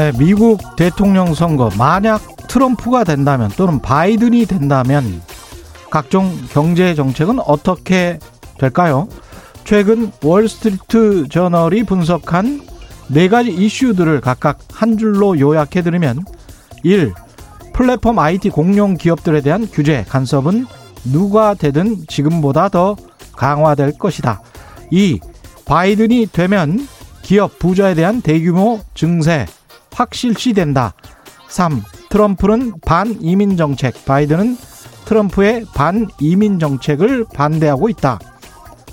네, 미국 대통령 선거 만약 트럼프가 된다면 또는 바이든이 된다면 각종 경제 정책은 어떻게 될까요? 최근 월스트리트 저널이 분석한 네 가지 이슈들을 각각 한 줄로 요약해 드리면 1. 플랫폼 IT 공룡 기업들에 대한 규제 간섭은 누가 되든 지금보다 더 강화될 것이다. 2. 바이든이 되면 기업 부자에 대한 대규모 증세 확실시된다. 3. 트럼프는 반이민 정책, 바이든은 트럼프의 반이민 정책을 반대하고 있다.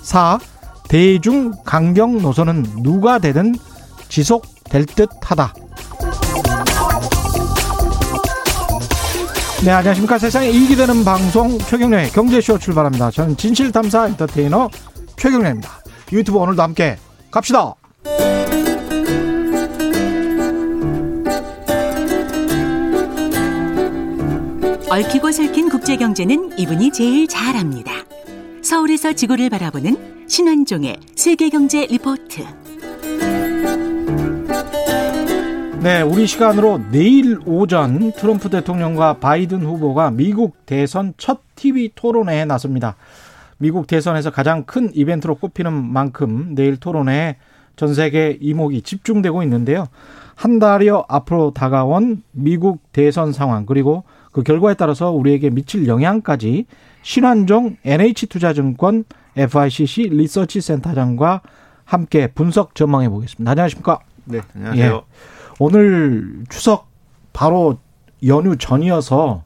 4. 대중 강경 노선은 누가 되든 지속될 듯 하다. 네, 안녕하십니까. 세상에 이익이 되는 방송 최경련의 경제쇼 출발합니다. 저는 진실탐사 엔터테이너 최경련입니다. 유튜브 오늘도 함께 갑시다. 얽히고 설킨 국제 경제는 이분이 제일 잘합니다. 서울에서 지구를 바라보는 신환종의 세계 경제 리포트. 네, 우리 시간으로 내일 오전 트럼프 대통령과 바이든 후보가 미국 대선 첫 TV 토론회에 나섭니다. 미국 대선에서 가장 큰 이벤트로 꼽히는 만큼 내일 토론회에 전 세계 이목이 집중되고 있는데요. 한 달여 앞으로 다가온 미국 대선 상황 그리고 그 결과에 따라서 우리에게 미칠 영향까지 신환종 NH투자증권 FICC 리서치 센터장과 함께 분석 전망해 보겠습니다. 안녕하십니까? 네, 안녕하세요. 예. 오늘 추석 바로 연휴 전이어서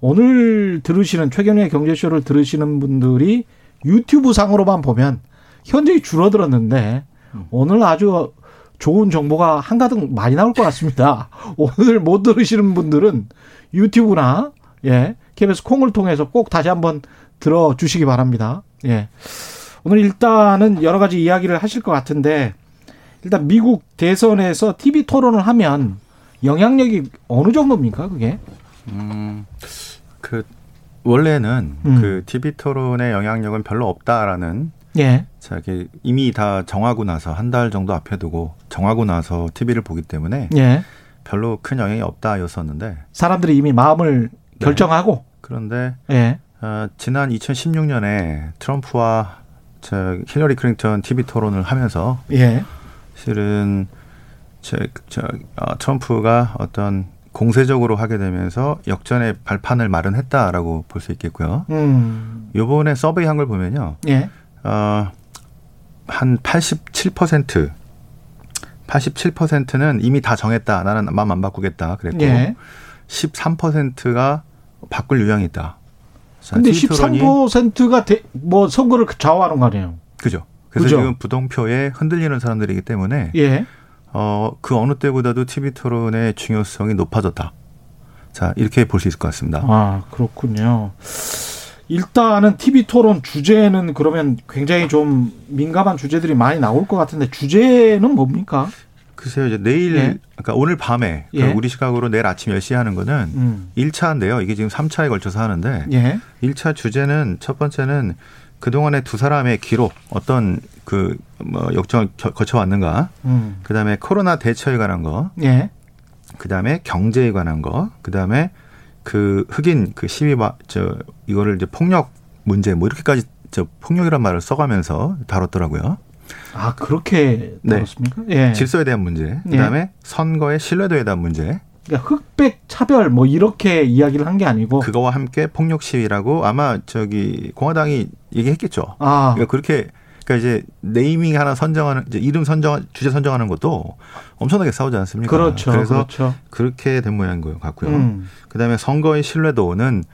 오늘 들으시는 최경련의 경제쇼를 들으시는 분들이 유튜브 상으로만 보면 현저히 줄어들었는데 음. 오늘 아주 좋은 정보가 한가득 많이 나올 것 같습니다. 오늘 못 들으시는 분들은 유튜브나 예 KBS 콩을 통해서 꼭 다시 한번 들어주시기 바랍니다. 예 오늘 일단은 여러 가지 이야기를 하실 것 같은데 일단 미국 대선에서 TV 토론을 하면 영향력이 어느 정도입니까 그게? 음. 그 원래는 음. 그 TV 토론의 영향력은 별로 없다라는 예. 자기 이미 다 정하고 나서 한 달 정도 앞에 두고 정하고 나서 TV를 보기 때문에 예. 별로 큰 영향이 없다였었는데 사람들이 이미 마음을 네. 결정하고 그런데 예. 어, 지난 2016년에 트럼프와 저 힐러리 클린턴 TV 토론을 하면서 예. 실은 저, 저 어, 트럼프가 어떤 공세적으로 하게 되면서 역전의 발판을 마련했다라고 볼 수 있겠고요. 음. 요번에 서베이 한 걸 보면요. 예. 어, 한 87%, 87%는 이미 다 정했다. 나는 마음 안 바꾸겠다. 그랬고, 예. 13%가 바꿀 유형이 있다. 자, 근데 13%가 대, 뭐 선거를 좌우하는 거 아니에요? 그죠. 그래서 그죠? 지금 부동표에 흔들리는 사람들이기 때문에 예. 어, 그 어느 때보다도 TV 토론의 중요성이 높아졌다. 자, 이렇게 볼 수 있을 것 같습니다. 아, 그렇군요. 일단은 TV 토론 주제는 그러면 굉장히 좀 민감한 주제들이 많이 나올 것 같은데 주제는 뭡니까? 글쎄요, 이제 내일, 예. 그러니까 오늘 밤에 예. 그러니까 우리 시각으로 내일 아침 10시에 하는 거는 음. 1차인데요. 이게 지금 3차에 걸쳐서 하는데 예. 1차 주제는 첫 번째는 그동안의 두 사람의 기록 어떤 그 뭐 역정을 거쳐 왔는가 음. 그 다음에 코로나 대처에 관한 거 예. 그 다음에 경제에 관한 거 그 다음에 그 흑인 그 시위 저 이거를 이제 폭력 문제 뭐 이렇게까지 저 폭력이란 말을 써가면서 다뤘더라고요. 아 그렇게 다뤘습니까? 네. 예. 질서에 대한 문제, 그다음에 예. 선거의 신뢰도에 대한 문제. 그러니까 흑백 차별 뭐 이렇게 이야기를 한 게 아니고 그거와 함께 폭력 시위라고 아마 저기 공화당이 얘기했겠죠. 아. 그러니까 그렇게 그러니까 이제 네이밍 하나 선정하는 이제 이름 선정 주제 선정하는 것도 엄청나게 싸우지 않습니까? 그렇죠. 그래서 그렇죠. 그렇게 된 모양인 것 같고요. 음. 그다음에 선거의 신뢰도는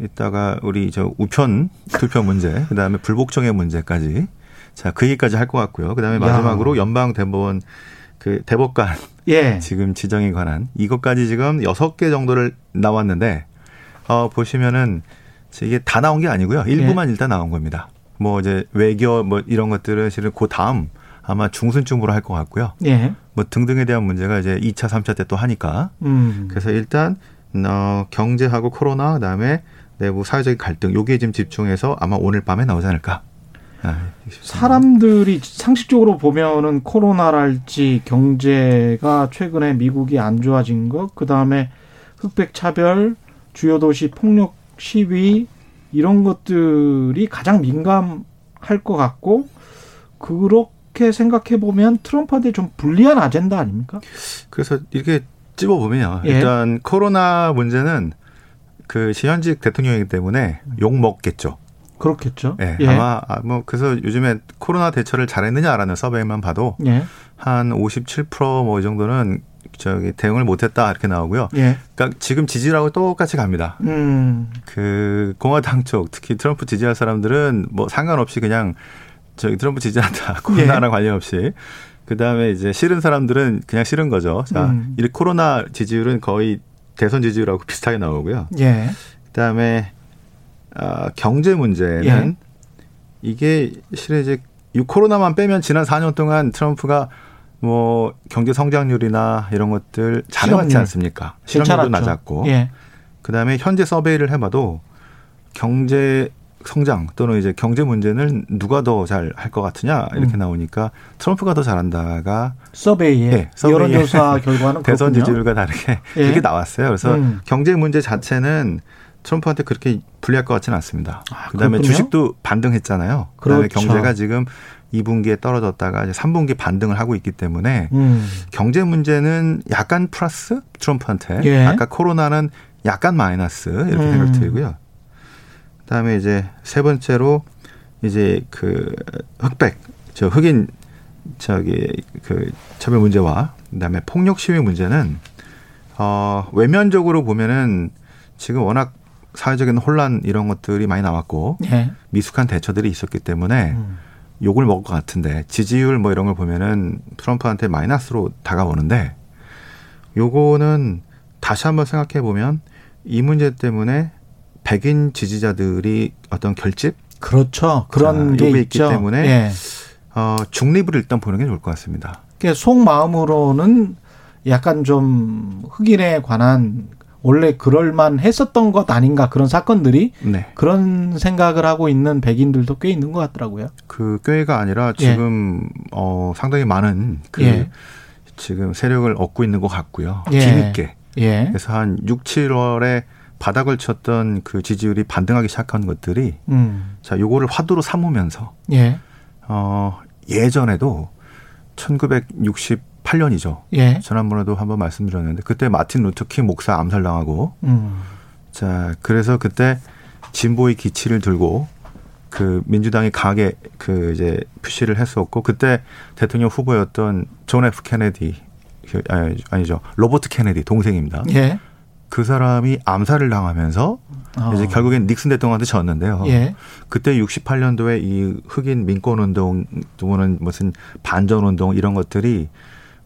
이따가 우리 저 우편 투표 문제, 그다음에 불복종의 문제까지 자, 그 얘기까지 할 것 같고요. 그다음에 마지막으로 연방 대법원 그 대법관 예. 지금 지정에 관한 이것까지 지금 여섯 개 정도를 나왔는데 어 보시면은 이게 다 나온 게 아니고요. 일부만 예. 일단 나온 겁니다. 뭐 이제 외교 뭐 이런 것들은 실은 그 다음 아마 중순쯤으로 할 것 같고요. 예. 뭐 등등에 대한 문제가 이제 2차, 3차 때 또 하니까. 음. 그래서 일단 어 경제하고 코로나 그다음에 내부 사회적인 갈등 요게 지금 집중해서 아마 오늘 밤에 나오지 않을까. 아, 사람들이 상식적으로 보면은 코로나랄지 경제가 최근에 미국이 안 좋아진 것, 그 다음에 흑백 차별, 주요 도시 폭력 시위 이런 것들이 가장 민감할 것 같고 그렇게 생각해 보면 트럼프한테 좀 불리한 아젠다 아닙니까? 그래서 이렇게 찝어 보면요. 예. 일단 코로나 문제는 그 시현직 대통령이기 때문에 욕 먹겠죠. 그렇겠죠. 예, 예. 아마 아, 뭐 그래서 요즘에 코로나 대처를 잘했느냐라는 서베이만 봐도 예. 한57%뭐 이 정도는 저기 대응을 못했다 이렇게 나오고요. 예. 그러니까 지금 지지라고 똑같이 갑니다. 음. 그 공화당 쪽 특히 트럼프 지지할 사람들은 뭐 상관없이 그냥 저기 트럼프 지지한다 코로나랑 예. 관련 없이. 그 다음에 이제 싫은 사람들은 그냥 싫은 거죠. 자, 음. 이 코로나 지지율은 거의 대선 지지율하고 비슷하게 나오고요. 예. 그 다음에 어, 경제 문제는 예. 이게 실은 이제 이 코로나만 빼면 지난 4년 동안 트럼프가 뭐 경제 성장률이나 이런 것들 잘해왔지 않습니까? 실업률도 낮았고. 예. 그다음에 현재 서베이를 해봐도 경제 성장 또는 이제 경제 문제는 누가 더 잘 할 것 같으냐 이렇게 음. 나오니까 트럼프가 더 잘한다가 서베이에 네, 여론조사 결과는 대선 지지율과 다르게 예. 이렇게 나왔어요. 그래서 음. 경제 문제 자체는 트럼프한테 그렇게 불리할 것 같지는 않습니다. 아, 그다음에 주식도 반등했잖아요. 그다음에 그렇죠. 경제가 지금 2분기에 떨어졌다가 이제 3분기 반등을 하고 있기 때문에 음. 경제 문제는 약간 플러스 트럼프한테 예. 아까 코로나는 약간 마이너스 이렇게 음. 생각 들고요. 그다음에 이제 세 번째로 이제 그 흑백 저 흑인 저기 그 차별 문제와 그다음에 폭력 시위 문제는 어 외면적으로 보면은 지금 워낙 사회적인 혼란 이런 것들이 많이 나왔고 예. 미숙한 대처들이 있었기 때문에 음. 욕을 먹을 것 같은데 지지율 뭐 이런 걸 보면은 트럼프한테 마이너스로 다가오는데 요거는 다시 한번 생각해 보면 이 문제 때문에 백인 지지자들이 어떤 결집 그렇죠 그런 게 있기 때문에 예. 어, 중립을 일단 보는 게 좋을 것 같습니다. 속마음으로는 약간 좀 흑인에 관한 원래 그럴만 했었던 것 아닌가 그런 사건들이 네. 그런 생각을 하고 있는 백인들도 꽤 있는 것 같더라고요. 그 꽤가 아니라 지금 예. 어 상당히 많은 그 예. 지금 세력을 얻고 있는 것 같고요. 예. 뒤늦게. 예. 그래서 한 6, 7월에 바닥을 쳤던 그 지지율이 반등하기 시작한 것들이 음. 자 요거를 화두로 삼으면서 예. 어 예전에도 1960 8년이죠. 예. 지난번에도 한번 말씀드렸는데 그때 마틴 루터킹 목사 암살당하고 음. 자 그래서 그때 진보의 기치를 들고 그 민주당이 강하게 그 이제 푸시를 했었고 그때 대통령 후보였던 존 F 케네디 그, 아니, 아니죠 로버트 케네디 동생입니다. 예. 그 사람이 암살을 당하면서 어. 이제 결국엔 닉슨 대통령한테 졌는데요. 예. 그때 68년도에 이 흑인 민권 운동 또는 무슨 반전 운동 이런 것들이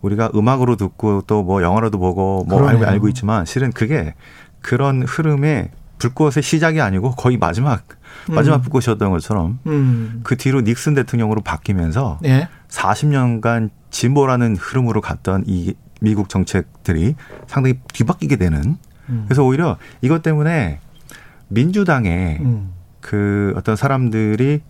우리가 음악으로 듣고 또 뭐 영화로도 보고 뭐 알고 알고 있지만 실은 그게 그런 흐름의 불꽃의 시작이 아니고 거의 마지막 마지막 음. 불꽃이었던 것처럼 음. 그 뒤로 닉슨 대통령으로 바뀌면서 예? 40년간 진보라는 흐름으로 갔던 이 미국 정책들이 상당히 뒤바뀌게 되는 음. 그래서 오히려 이것 때문에 민주당의 음. 그 어떤 사람들이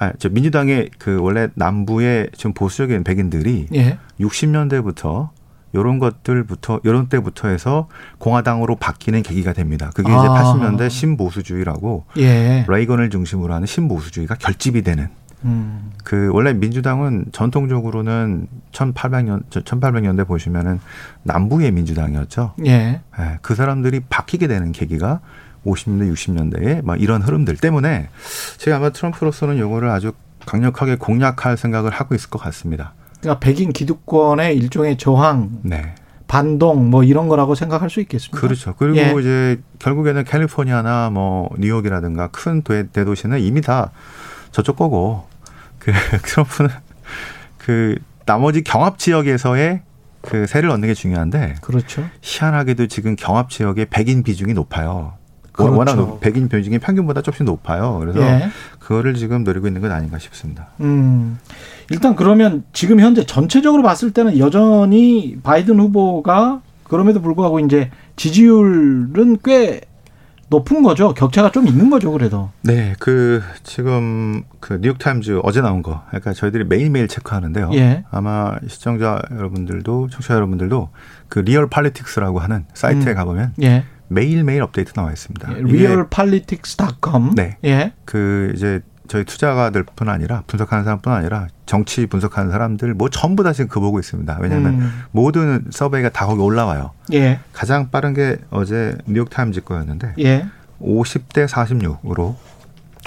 아, 저 민주당의 그 원래 남부의 좀 보수적인 백인들이 예. 60년대부터 요런 것들부터 요런 때부터 해서 공화당으로 바뀌는 계기가 됩니다. 그게 아. 이제 80년대 신보수주의라고 예. 레이건을 중심으로 하는 신보수주의가 결집이 되는 음. 그 원래 민주당은 전통적으로는 1800년 1800년대 보시면은 남부의 민주당이었죠. 예. 예. 그 사람들이 바뀌게 되는 계기가 50년대, 60년대에 막 이런 흐름들 때문에 제가 아마 트럼프로서는 요거를 아주 강력하게 공략할 생각을 하고 있을 것 같습니다. 그러니까 백인 기득권의 일종의 저항, 네. 반동 뭐 이런 거라고 생각할 수 있겠습니다. 그렇죠. 그리고 예. 이제 결국에는 캘리포니아나 뭐 뉴욕이라든가 큰 대도시는 이미 다 저쪽 거고 그 트럼프는 그 나머지 경합 지역에서의 그 세를 얻는 게 중요한데 그렇죠. 희한하게도 지금 경합 지역의 백인 비중이 높아요. 그렇죠. 워낙 백인 비중이 평균보다 조금씩 높아요. 그래서 예. 그거를 지금 노리고 있는 건 아닌가 싶습니다. 음. 일단 그러면 지금 현재 전체적으로 봤을 때는 여전히 바이든 후보가 그럼에도 불구하고 이제 지지율은 꽤 높은 거죠. 격차가 좀 있는 거죠, 그래도. 네, 그 지금 그 뉴욕타임즈 어제 나온 거, 그러니까 저희들이 매일매일 체크하는데요. 예. 아마 시청자 여러분들도 청취자 여러분들도 그 Real Politics라고 하는 사이트에 음. 가보면 예. 매일매일 업데이트 나와 있습니다. 예, realpolitics.com. 네. 예. 그 이제 저희 투자가들뿐 아니라 분석하는 사람뿐 아니라 정치 분석하는 사람들 뭐 전부 다 지금 그 보고 있습니다. 왜냐하면 음. 모든 survey가 다 거기 올라와요. 예. 가장 빠른 게 어제 뉴욕 타임즈 거였는데 예. 50대 46으로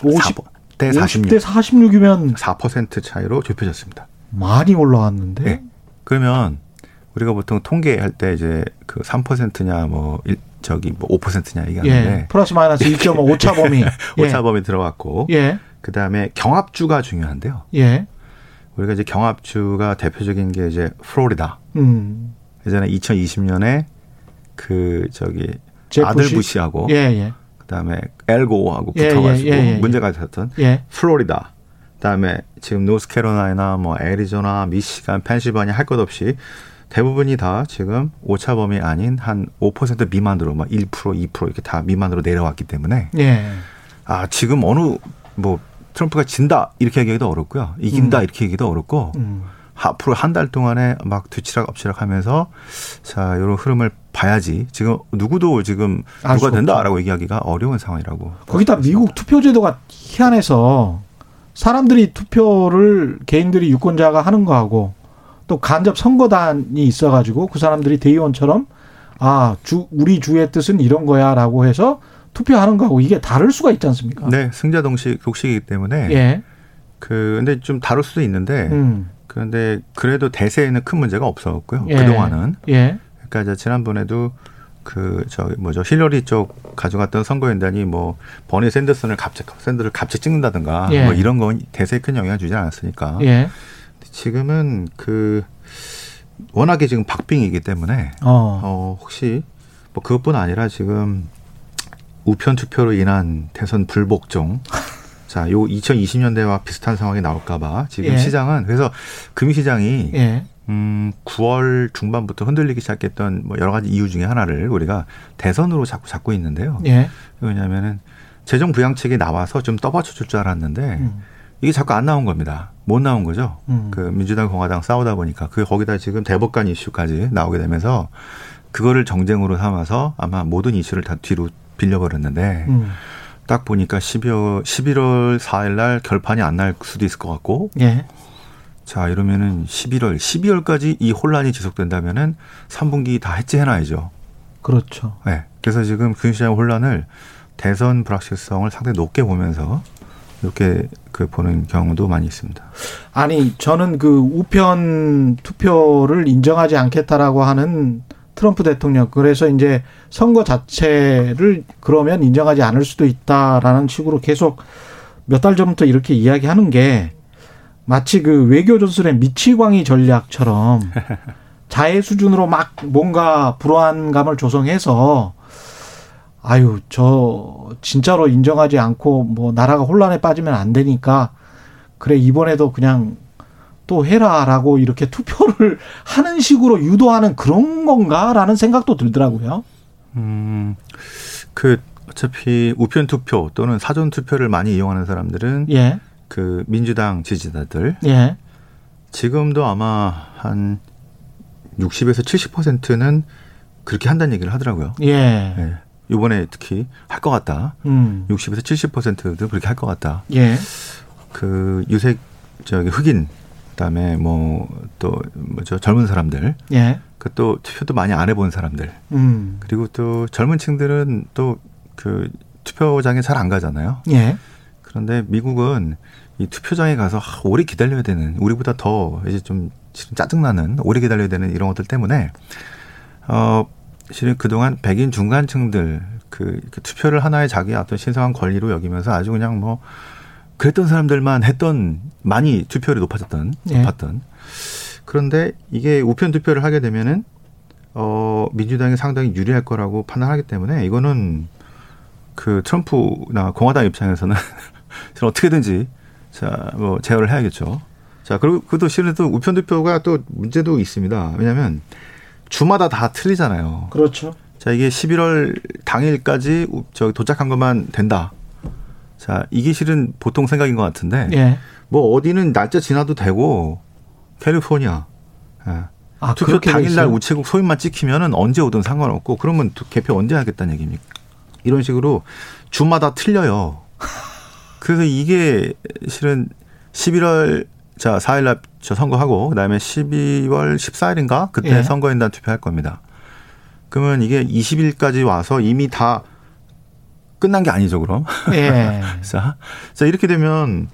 50 대 46. 50대 46이면 4% 차이로 좁혀졌습니다. 많이 올라왔는데. 네. 그러면 우리가 보통 통계할 때 이제 그 3%냐 뭐 저기 뭐 5%냐 얘기하는데 예. 플러스 마이너스 2.5 오차 범위 오차 범위 들어갔고 예. 그다음에 경합주가 중요한데요. 예. 우리가 이제 경합주가 대표적인 게 이제 플로리다. 음. 예전에 2020년에 그 저기 아들 부시하고 예, 예. 그다음에 엘고하고 예, 붙어가지고 예, 예, 문제가 됐던 플로리다. 그다음에 지금 노스캐롤라이나 뭐 애리조나, 미시간, 펜실바니아 할 것 없이 대부분이 다 지금 오차 범위 아닌 한 5% 미만으로 막 1%, 2% 이렇게 다 미만으로 내려왔기 때문에 아 지금 어느 뭐 트럼프가 진다 이렇게 얘기하기도 어렵고요. 이긴다 음. 이렇게 얘기도 어렵고 음. 앞으로 한 달 동안에 막 뒤치락 엎치락 하면서 자 이런 흐름을 봐야지 지금 누구도 지금 누가 된다라고 얘기하기가 어려운 상황이라고. 거기다 미국 투표제도가 희한해서 사람들이 투표를 개인들이 유권자가 하는 거하고 또 간접 선거단이 있어가지고 그 사람들이 대의원처럼 아 주 우리 주의 뜻은 이런 거야 라고 해서 투표하는 거하고 이게 다를 수가 있지 않습니까? 네, 승자 동식 독식이기 때문에 예. 그 근데 좀 다를 수도 있는데 음. 그런데 그래도 대세에는 큰 문제가 없었고요. 예. 그 동안은. 예. 그러니까 이제 지난번에도 그 저기 뭐죠 힐러리 쪽 가져갔던 선거연단이 뭐 버니 샌더슨을 갑자기 샌더를 갑자기 찍는다든가 예. 뭐 이런 건 대세에 큰 영향을 주지 않았으니까. 예. 지금은 그 워낙에 지금 박빙이기 때문에 어, 어 혹시 뭐 그것뿐 아니라 지금 우편 투표로 인한 대선 불복종. 자, 요 2020년대와 비슷한 상황이 나올까봐 지금 예. 시장은 그래서 금시장이 예. 음 9월 중반부터 흔들리기 시작했던 뭐 여러 가지 이유 중에 하나를 우리가 대선으로 자꾸 잡고 있는데요. 예. 왜냐하면은 재정 부양책이 나와서 좀 떠받쳐 줄 줄 알았는데 음. 이게 자꾸 안 나온 겁니다. 못 나온 거죠. 음. 그 민주당 공화당 싸우다 보니까 그 거기다 지금 대법관 이슈까지 나오게 되면서 그거를 정쟁으로 삼아서 아마 모든 이슈를 다 뒤로 빌려버렸는데 음. 딱 보니까 12월 11월 4일 날 결판이 안 날 수도 있을 것 같고. 예. 자, 이러면은 11월, 12월까지 이 혼란이 지속된다면은 3분기 다 해지해 놔야죠. 그렇죠. 네. 그래서 지금 금시장 혼란을 대선 불확실성을 상당히 높게 보면서 이렇게 그 보는 경우도 많이 있습니다. 아니, 저는 그 우편 투표를 인정하지 않겠다라고 하는 트럼프 대통령 그래서 이제 선거 자체를 그러면 인정하지 않을 수도 있다라는 식으로 계속 몇 달 전부터 이렇게 이야기하는 게 마치 그 외교 전술의 미치광이 전략처럼 자해 수준으로 막 뭔가 불안감을 조성해서 아유 저 진짜로 인정하지 않고 뭐 나라가 혼란에 빠지면 안 되니까 그래 이번에도 그냥 또 해라라고 이렇게 투표를 하는 식으로 유도하는 그런 건가라는 생각도 들더라고요. 음, 그 어차피 우편 투표 또는 사전 투표를 많이 이용하는 사람들은 예. 그 민주당 지지자들 예. 지금도 아마 한 60에서 70%는 그렇게 한다는 얘기를 하더라고요. 예. 예. 이번에 특히 할 것 같다. 음. 60에서 70%도 그렇게 할 것 같다. 예. 그 유색 저기 흑인 그다음에 뭐 또 뭐죠 젊은 사람들 예. 그또 투표도 많이 안 해본 사람들 음. 그리고 또 젊은 층들은 또 그 투표장에 잘 안 가잖아요. 예. 그런데 미국은 이 투표장에 가서 오래 기다려야 되는 우리보다 더 이제 좀 짜증나는 오래 기다려야 되는 이런 것들 때문에 어 실은 그동안 백인 중간층들 그, 그 투표를 하나의 자기 어떤 신성한 권리로 여기면서 아주 그냥 뭐 그랬던 사람들만 했던 많이 투표율이 높아졌던 예. 높았던 그런데 이게 우편 투표를 하게 되면은 어 민주당이 상당히 유리할 거라고 판단하기 때문에 이거는 그 트럼프나 공화당 입장에서는 어떻게든지 자뭐 제어를 해야겠죠. 자 그리고 그도 실은 또 우편 투표가 또 문제도 있습니다. 왜냐하면 주마다 다 틀리잖아요. 그렇죠. 자, 이게 11월 당일까지 저 도착한 것만 된다. 자, 이게 실은 보통 생각인 것 같은데. 예. 뭐 어디는 날짜 지나도 되고 캘리포니아. 예. 아, 투표 당일날 우체국 소인만 찍히면은 언제 오든 상관없고 그러면 개표 언제 하겠다는 얘기입니까? 이런 식으로 주마다 틀려요. 그래서 이게 실은 11월 자 4일날 저 선거하고 그다음에 12월 14일인가 그때 예. 선거인단 투표할 겁니다. 그러면 이게 20일까지 와서 이미 다 끝난 게 아니죠, 그럼. 예. 자, 자 이렇게 되면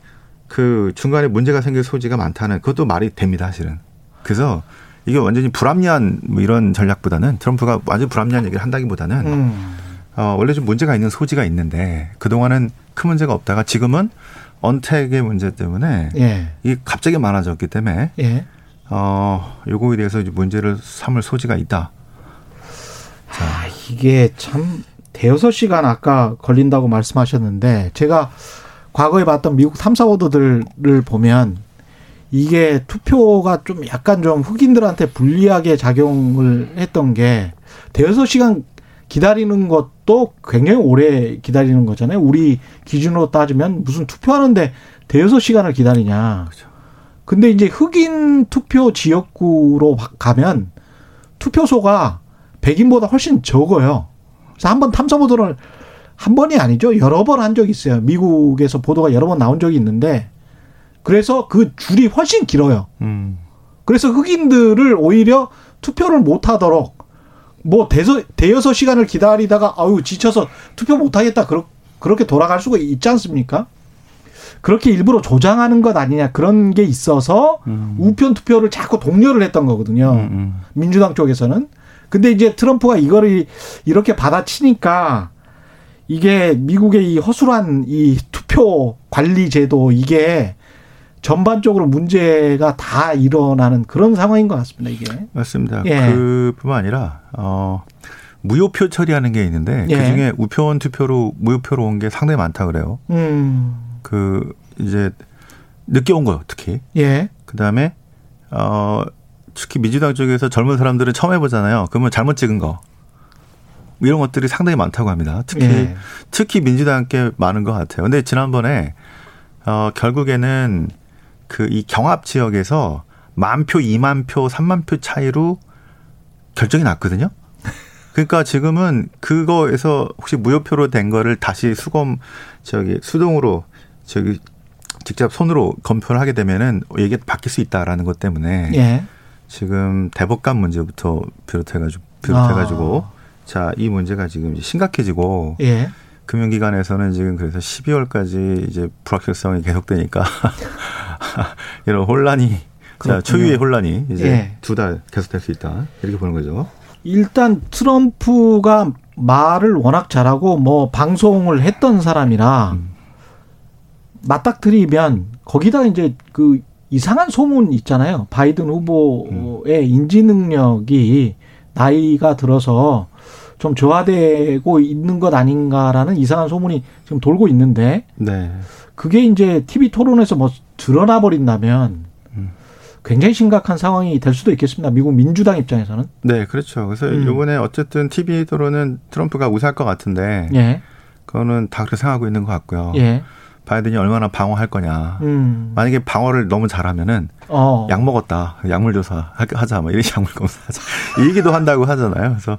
그 중간에 문제가 생길 소지가 많다는 그것도 말이 됩니다, 사실은. 그래서 이게 완전히 불합리한 뭐 이런 전략보다는 트럼프가 완전 불합리한 얘기를 한다기보다는 음. 어, 원래 좀 문제가 있는 소지가 있는데 그동안은 큰 문제가 없다가 지금은 언택의 문제 때문에 예. 이게 갑자기 많아졌기 때문에 예. 어, 요거에 대해서 이제 문제를 삼을 소지가 있다. 자. 아, 이게 참 대여섯 시간 아까 걸린다고 말씀하셨는데 제가 과거에 봤던 미국 탐사 보도들을 보면 이게 투표가 좀 약간 좀 흑인들한테 불리하게 작용을 했던 게 대여섯 시간 기다리는 것 도 굉장히 오래 기다리는 거잖아요. 우리 기준으로 따지면 무슨 투표하는데 대여섯 시간을 기다리냐. 그렇죠. 근데 이제 흑인 투표 지역구로 가면 투표소가 백인보다 훨씬 적어요. 그래서 한 번 탐사 보도를 한 번이 아니죠. 여러 번 한 적이 있어요. 미국에서 보도가 여러 번 나온 적이 있는데 그래서 그 줄이 훨씬 길어요. 음. 그래서 흑인들을 오히려 투표를 못 하도록 뭐 대서, 대여섯 시간을 기다리다가 아유 지쳐서 투표 못 하겠다 그러, 그렇게 돌아갈 수가 있지 않습니까? 그렇게 일부러 조장하는 것 아니냐 그런 게 있어서 음. 우편 투표를 자꾸 독려를 했던 거거든요. 음, 음. 민주당 쪽에서는. 근데 이제 트럼프가 이거를 이렇게 받아치니까 이게 미국의 이 허술한 이 투표 관리 제도 이게 전반적으로 문제가 다 일어나는 그런 상황인 것 같습니다. 이게 맞습니다. 예. 그뿐만 아니라 어 무효표 처리하는 게 있는데 예. 그 중에 우편 투표로 무효표로 온 게 상당히 많다 그래요. 음. 그 이제 늦게 온 거요, 특히. 예. 그 다음에 어 특히 민주당 쪽에서 젊은 사람들은 처음 해보잖아요. 그러면 잘못 찍은 거. 뭐 이런 것들이 상당히 많다고 합니다. 특히 예. 특히 민주당께 많은 것 같아요. 근데 지난번에 어 결국에는 그 이 경합 지역에서 만 표, 이만 표, 삼만 표 차이로 결정이 났거든요. 그러니까 지금은 그거에서 혹시 무효표로 된 거를 다시 수검 저기 수동으로 저기 직접 손으로 검표를 하게 되면은 이게 바뀔 수 있다라는 것 때문에 예. 지금 대법관 문제부터 비롯해가지고 비롯해가지고 아. 자이 문제가 지금 심각해지고 예. 금융기관에서는 지금 그래서 12월까지 이제 불확실성이 계속되니까 이런 혼란이 자, 초유의 혼란이 이제 예. 두달 계속될 수 있다 이렇게 보는 거죠. 일단 트럼프가 말을 워낙 잘하고 뭐 방송을 했던 사람이라 음. 맞닥뜨리면 거기다 이제 그 이상한 소문 있잖아요. 바이든 후보의 음. 인지 능력이 나이가 들어서 좀 저하되고 있는 것 아닌가라는 이상한 소문이 지금 돌고 있는데 네. 그게 이제 TV 토론에서 뭐 드러나 버린다면 음. 굉장히 심각한 상황이 될 수도 있겠습니다. 미국 민주당 입장에서는. 네, 그렇죠. 그래서 음. 이번에 어쨌든 TV 토론은 트럼프가 우세할 것 같은데 예. 그거는 다 그렇게 생각하고 있는 것 같고요. 예. 바이든이 얼마나 방어할 거냐. 음. 만약에 방어를 너무 잘하면은 어. 약 먹었다. 약물 조사 하자. 뭐 이런 약물 검사하자. 이 얘기도 한다고 하잖아요. 그래서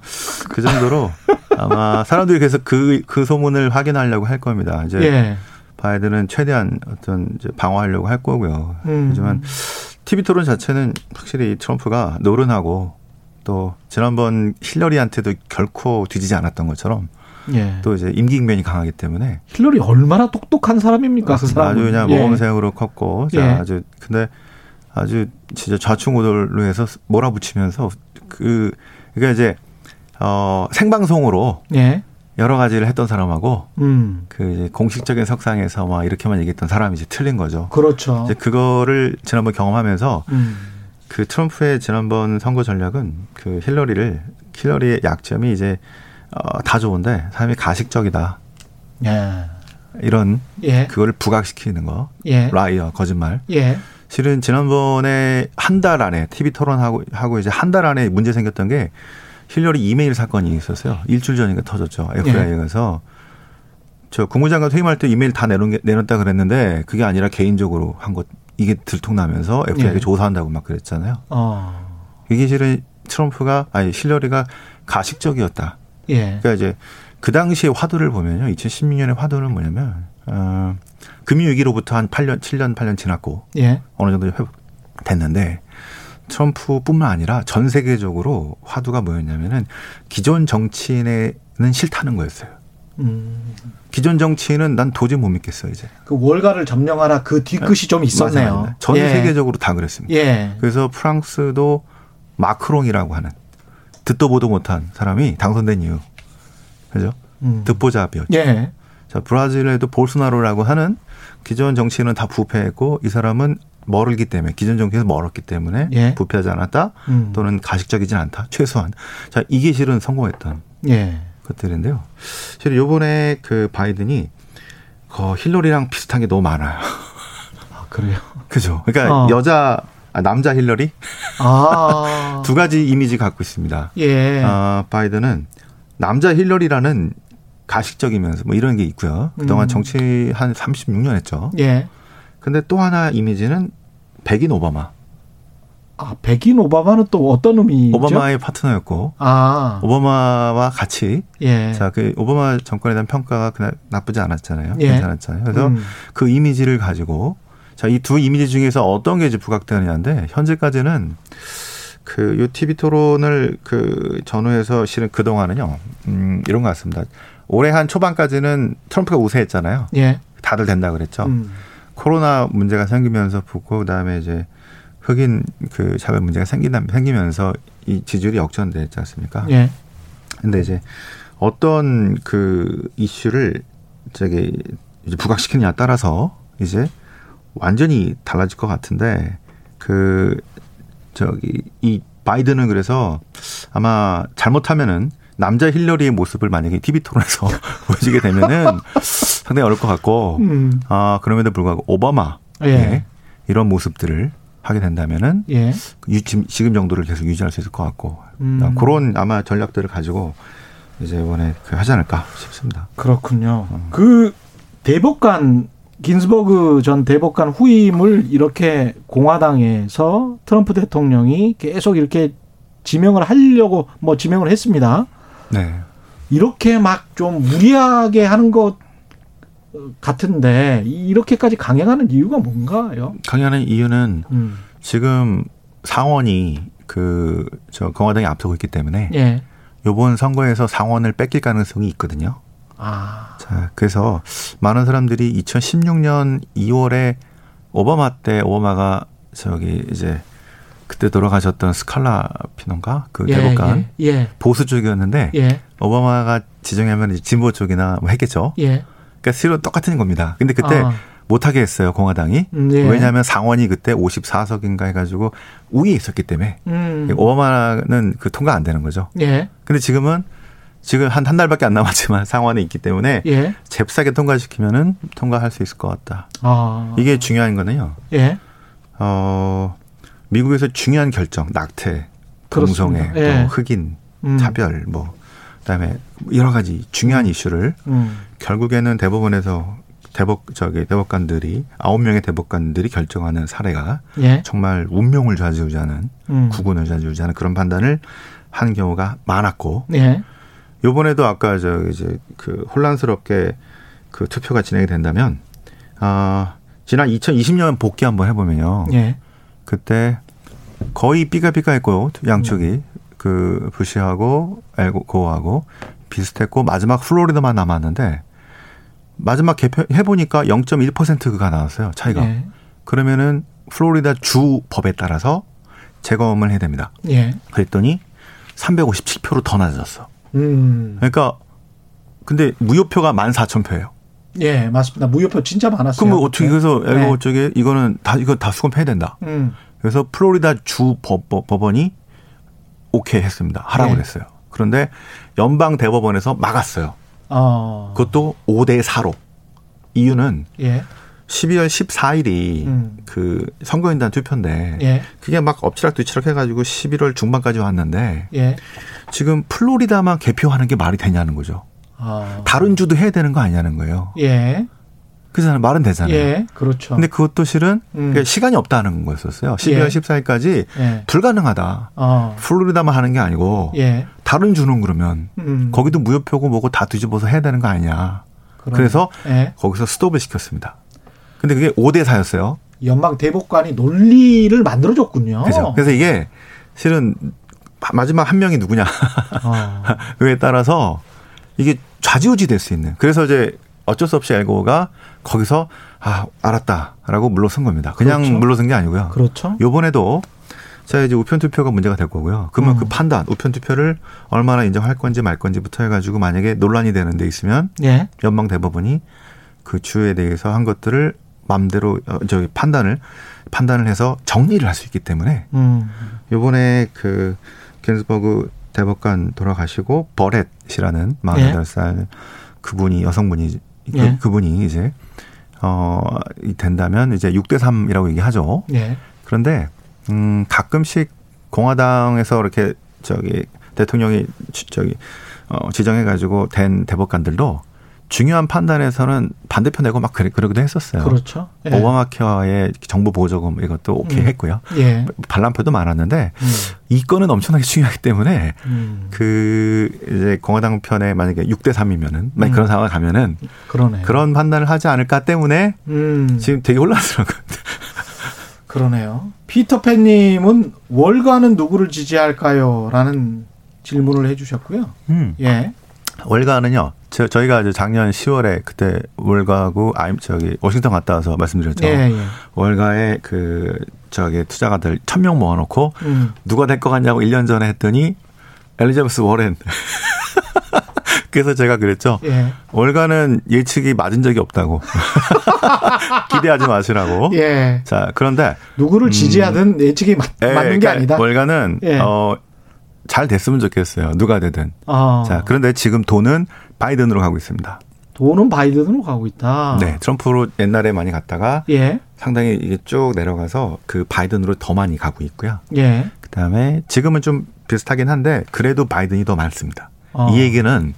그 정도로 아마 사람들이 그래서 그, 그 소문을 확인하려고 할 겁니다. 이제 예. 바이든은 최대한 어떤 이제 방어하려고 할 거고요. 음. 하지만 TV 토론 자체는 확실히 트럼프가 노련하고 또 지난번 힐러리한테도 결코 뒤지지 않았던 것처럼 예. 또 이제 임기응변이 강하기 때문에 힐러리 얼마나 똑똑한 사람입니까? 그 사람 아주 그냥 모범생으로 예. 컸고 자, 예. 아주 근데 아주 진짜 좌충우돌로 해서 몰아붙이면서 그 그러니까 이제 어 생방송으로 예. 여러 가지를 했던 사람하고 음. 그 이제 공식적인 석상에서 막 이렇게만 얘기했던 사람이 이제 틀린 거죠. 그렇죠. 이제 그거를 지난번 경험하면서 음. 그 트럼프의 지난번 선거 전략은 그 힐러리를 힐러리의 약점이 이제 어, 다 좋은데 사람이 가식적이다. 예. 이런 예. 그거를 부각시키는 거. 예. liar 거짓말. 예. 실은 지난번에 한 달 안에 TV 토론하고 하고 이제 한 달 안에 문제 생겼던 게 힐러리 이메일 사건이 있었어요. 일주일 전인가 터졌죠. FBI 가서 예. 저 국무장관 퇴임할 때 이메일 다 내놓, 내놓다 그랬는데 그게 아니라 개인적으로 한 것 이게 들통나면서 FBI가 예. 조사한다고 막 그랬잖아요. 어. 이게 실은 트럼프가 아니 힐러리가 가식적이었다. 예. 그러니까 이제 그 당시에 화두를 보면요. 2016년의 화두는 뭐냐면 어, 금융 위기로부터 한 8년, 7년, 8년 지났고 예. 어느 정도 회복됐는데 트럼프뿐만 아니라 전 세계적으로 화두가 뭐였냐면은 기존 정치인에는 싫다는 거였어요. 음. 기존 정치인은 난 도저히 못 믿겠어 이제. 그 월가를 점령하라 그 뒤끝이 좀 있었네요. 맞아요. 전 예. 세계적으로 다 그랬습니다. 예. 그래서 프랑스도 마크롱이라고 하는 듣도 보도 못한 사람이 당선된 이유, 그죠? 음. 듣보잡이었죠. 예. 자 브라질에도 볼소나로라고 하는 기존 정치인은 다 부패했고 이 사람은 멀기 때문에 기존 정치에서 멀었기 때문에 예. 부패하지 않았다 음. 또는 가식적이진 않다 최소한 자 이게 실은 성공했던 예. 것들인데요. 실은 요번에 그 바이든이 그 힐러리랑 비슷한 게 너무 많아요. 아, 그래요? 그죠. 그러니까 어. 여자 아, 남자 힐러리 아. 두 가지 이미지 갖고 있습니다. 예. 아, 바이든은 남자 힐러리라는 가식적이면서 뭐 이런 게 있고요. 그동안 음. 정치 한 36년 했죠. 예. 근데 또 하나 이미지는 백인 오바마. 아, 백인 오바마는 또 어떤 의미죠? 오바마의 파트너였고, 아. 오바마와 같이, 예. 자, 그 오바마 정권에 대한 평가가 그날 나쁘지 않았잖아요. 예. 괜찮았잖아요. 그래서 음. 그 이미지를 가지고, 자, 이 두 이미지 중에서 어떤 게 이제 부각되느냐인데, 현재까지는 그, 요 TV 토론을 그 전후에서 실은 그동안은요, 음, 이런 것 같습니다. 올해 한 초반까지는 트럼프가 우세했잖아요. 예. 다들 된다 그랬죠. 음. 코로나 문제가 생기면서 붙고, 그 다음에 이제 흑인 그 차별 문제가 생기다 생기면서 이 지지율이 역전됐지 않습니까? 예. 근데 이제 어떤 그 이슈를 저기 이제 부각시키느냐 따라서 이제 완전히 달라질 것 같은데 그 저기 이 바이든은 그래서 아마 잘못하면은 남자 힐러리의 모습을 만약에 TV 토론에서 보여지게 되면은 상당히 어려울 것 같고 음. 아 그럼에도 불구하고 오바마 예. 예. 이런 모습들을 하게 된다면은 예. 지금, 지금 정도를 계속 유지할 수 있을 것 같고 음. 그런 아마 전략들을 가지고 이제 이번에 그 하지 않을까 싶습니다. 그렇군요. 음. 그 대법관 긴스버그 전 대법관 후임을 이렇게 공화당에서 트럼프 대통령이 계속 이렇게 지명을 하려고 뭐 지명을 했습니다. 네. 이렇게 막 좀 무리하게 하는 것 같은데 이렇게까지 강행하는 이유가 뭔가요? 강행하는 이유는 음. 지금 상원이 그 저 공화당이 앞서고 있기 때문에 예. 이번 선거에서 상원을 뺏길 가능성이 있거든요. 아. 자, 그래서 많은 사람들이 2016년 2월에 오바마 때 오바마가 저기 이제 그때 돌아가셨던 스칼라 피논가 그 예, 대법관 예, 예. 보수 쪽이었는데 예. 오바마가 지정하면 진보 쪽이나 뭐 했겠죠. 예. 그러니까 실은 똑같은 겁니다. 근데 그때 아. 못하게 했어요 공화당이 음, 예. 왜냐하면 상원이 그때 54석인가 해가지고 우위에 있었기 때문에 음. 오바마는 그 통과 안 되는 거죠. 예. 근데 지금은 지금 한 한 달밖에 안 남았지만 상원에 있기 때문에 예. 잽싸게 통과시키면은 통과할 수 있을 것 같다. 아. 이게 중요한 거는요. 예. 어 미국에서 중요한 결정, 낙태, 동성애, 예. 또 흑인, 음. 차별, 뭐 그다음에 여러 가지 중요한 음. 이슈를 음. 결국에는 대법원에서 대법 저기 대법관들이 아홉 명의 대법관들이 결정하는 사례가 예. 정말 운명을 좌지우지하는 음. 구군을 좌지우지하는 그런 판단을 한 경우가 많았고 예. 요번에도 아까 저 이제 그 혼란스럽게 그 투표가 진행이 된다면 아 지난 2020년 복귀 한번 해보면요. 예. 그때 거의 삐까삐까했고 양쪽이 음. 그 부시하고 엘고하고 비슷했고 마지막 플로리다만 남았는데 마지막 개표 해보니까 0.1%가 나왔어요 차이가. 예. 그러면은 플로리다 주 법에 따라서 재검을 해야 됩니다. 예. 그랬더니 357표로 더 낮아졌어. 음. 그러니까 근데 무효표가 14,000표예요. 예, 맞습니다. 무효표 진짜 많았어요. 그럼 어떻게 그래서 네. 엘고 쪽에 이거는 다 이거 다 수검해야 된다. 음. 그래서 플로리다 주 법, 법원이 오케이 했습니다. 하라고 예. 그랬어요. 그런데 연방 대법원에서 막았어요. 어. 그것도 5대 4로. 이유는 예. 12월 14일이 음. 그 선거인단 투표인데 예. 그게 막 엎치락뒤치락 해가지고 11월 중반까지 왔는데 예. 지금 플로리다만 개표하는 게 말이 되냐는 거죠. 아. 다른 주도 해야 되는 거 아니냐는 거예요. 예. 그잖아요. 말은 되잖아요. 예, 그렇죠. 근데 그것도 실은 음. 시간이 없다는 거였었어요. 12월 예. 14일까지 예. 불가능하다. 어. 플로리다만 하는 게 아니고 예. 다른 주는 그러면 음. 거기도 무효표고 뭐고 다 뒤집어서 해야 되는 거 아니냐. 그러네. 그래서 예. 거기서 스톱을 시켰습니다. 근데 그게 5대 4였어요. 연방 대법관이 논리를 만들어줬군요. 그죠. 그래서 이게 실은 마지막 한 명이 누구냐. 어. 그에 따라서 이게 좌지우지 될 수 있는. 그래서 이제 어쩔 수 없이 엘고가 거기서 아 알았다라고 물러선 겁니다. 그냥 그렇죠. 물러선 게 아니고요. 그렇죠. 요번에도 자 이제 우편 투표가 문제가 될 거고요. 그러면 그 음. 그 판단 우편 투표를 얼마나 인정할 건지 말 건지부터 해가지고 만약에 논란이 되는 데 있으면 예. 연방 대법원이 그 주에 대해서 한 것들을 맘대로 어, 저기 판단을 판단을 해서 정리를 할 수 있기 때문에 음. 요번에 그 겐스버그 대법관 돌아가시고 버렛이라는 48살 예. 그분이 여성분이 예. 그, 분이 이제 어 된다면 이제 6대 3이라고 얘기하죠. 예. 그런데 음 가끔씩 공화당에서 이렇게 저기 대통령이 저기 어 지정해 가지고 된 대법관들도 중요한 판단에서는 반대편 내고 막 그러, 그러기도 했었어요. 그렇죠. 예. 오바마 케어의 정부 보조금 이것도 오케이 음. 했고요. 예. 반란표도 많았는데 음. 이 건은 엄청나게 중요하기 때문에 음. 그 이제 공화당 편에 만약에 6대 3이면은 만약 음. 그런 상황을 가면은 그러네요. 그런 판단을 하지 않을까 때문에 음. 지금 되게 혼란스러운거든요 그러네요. 피터팬 님은 월가는 누구를 지지할까요? 라는 질문을 해 주셨고요. 음. 예. 월가는요. 저, 저희가 이제 작년 10월에 그때 월가하고 아임 저기 워싱턴 갔다 와서 말씀드렸죠. 예, 예. 월가에 그 저기 투자가들 1000명 모아 놓고 음. 누가 될 것 같냐고 1년 전에 했더니 엘리자베스 워렌. 그래서 제가 그랬죠. 예. 월가는 예측이 맞은 적이 없다고. 기대하지 마시라고. 예. 자, 그런데 누구를 지지하든 음, 예측이 맞, 예, 맞는 게 그러니까 아니다. 월가는 예. 어 잘 됐으면 좋겠어요. 누가 되든. 아. 자, 그런데 지금 돈은 바이든으로 가고 있습니다. 돈은 바이든으로 가고 있다. 네, 트럼프로 옛날에 많이 갔다가 예. 상당히 이게 쭉 내려가서 그 바이든으로 더 많이 가고 있고요. 예. 그다음에 지금은 좀 비슷하긴 한데 그래도 바이든이 더 많습니다. 어. 이 얘기는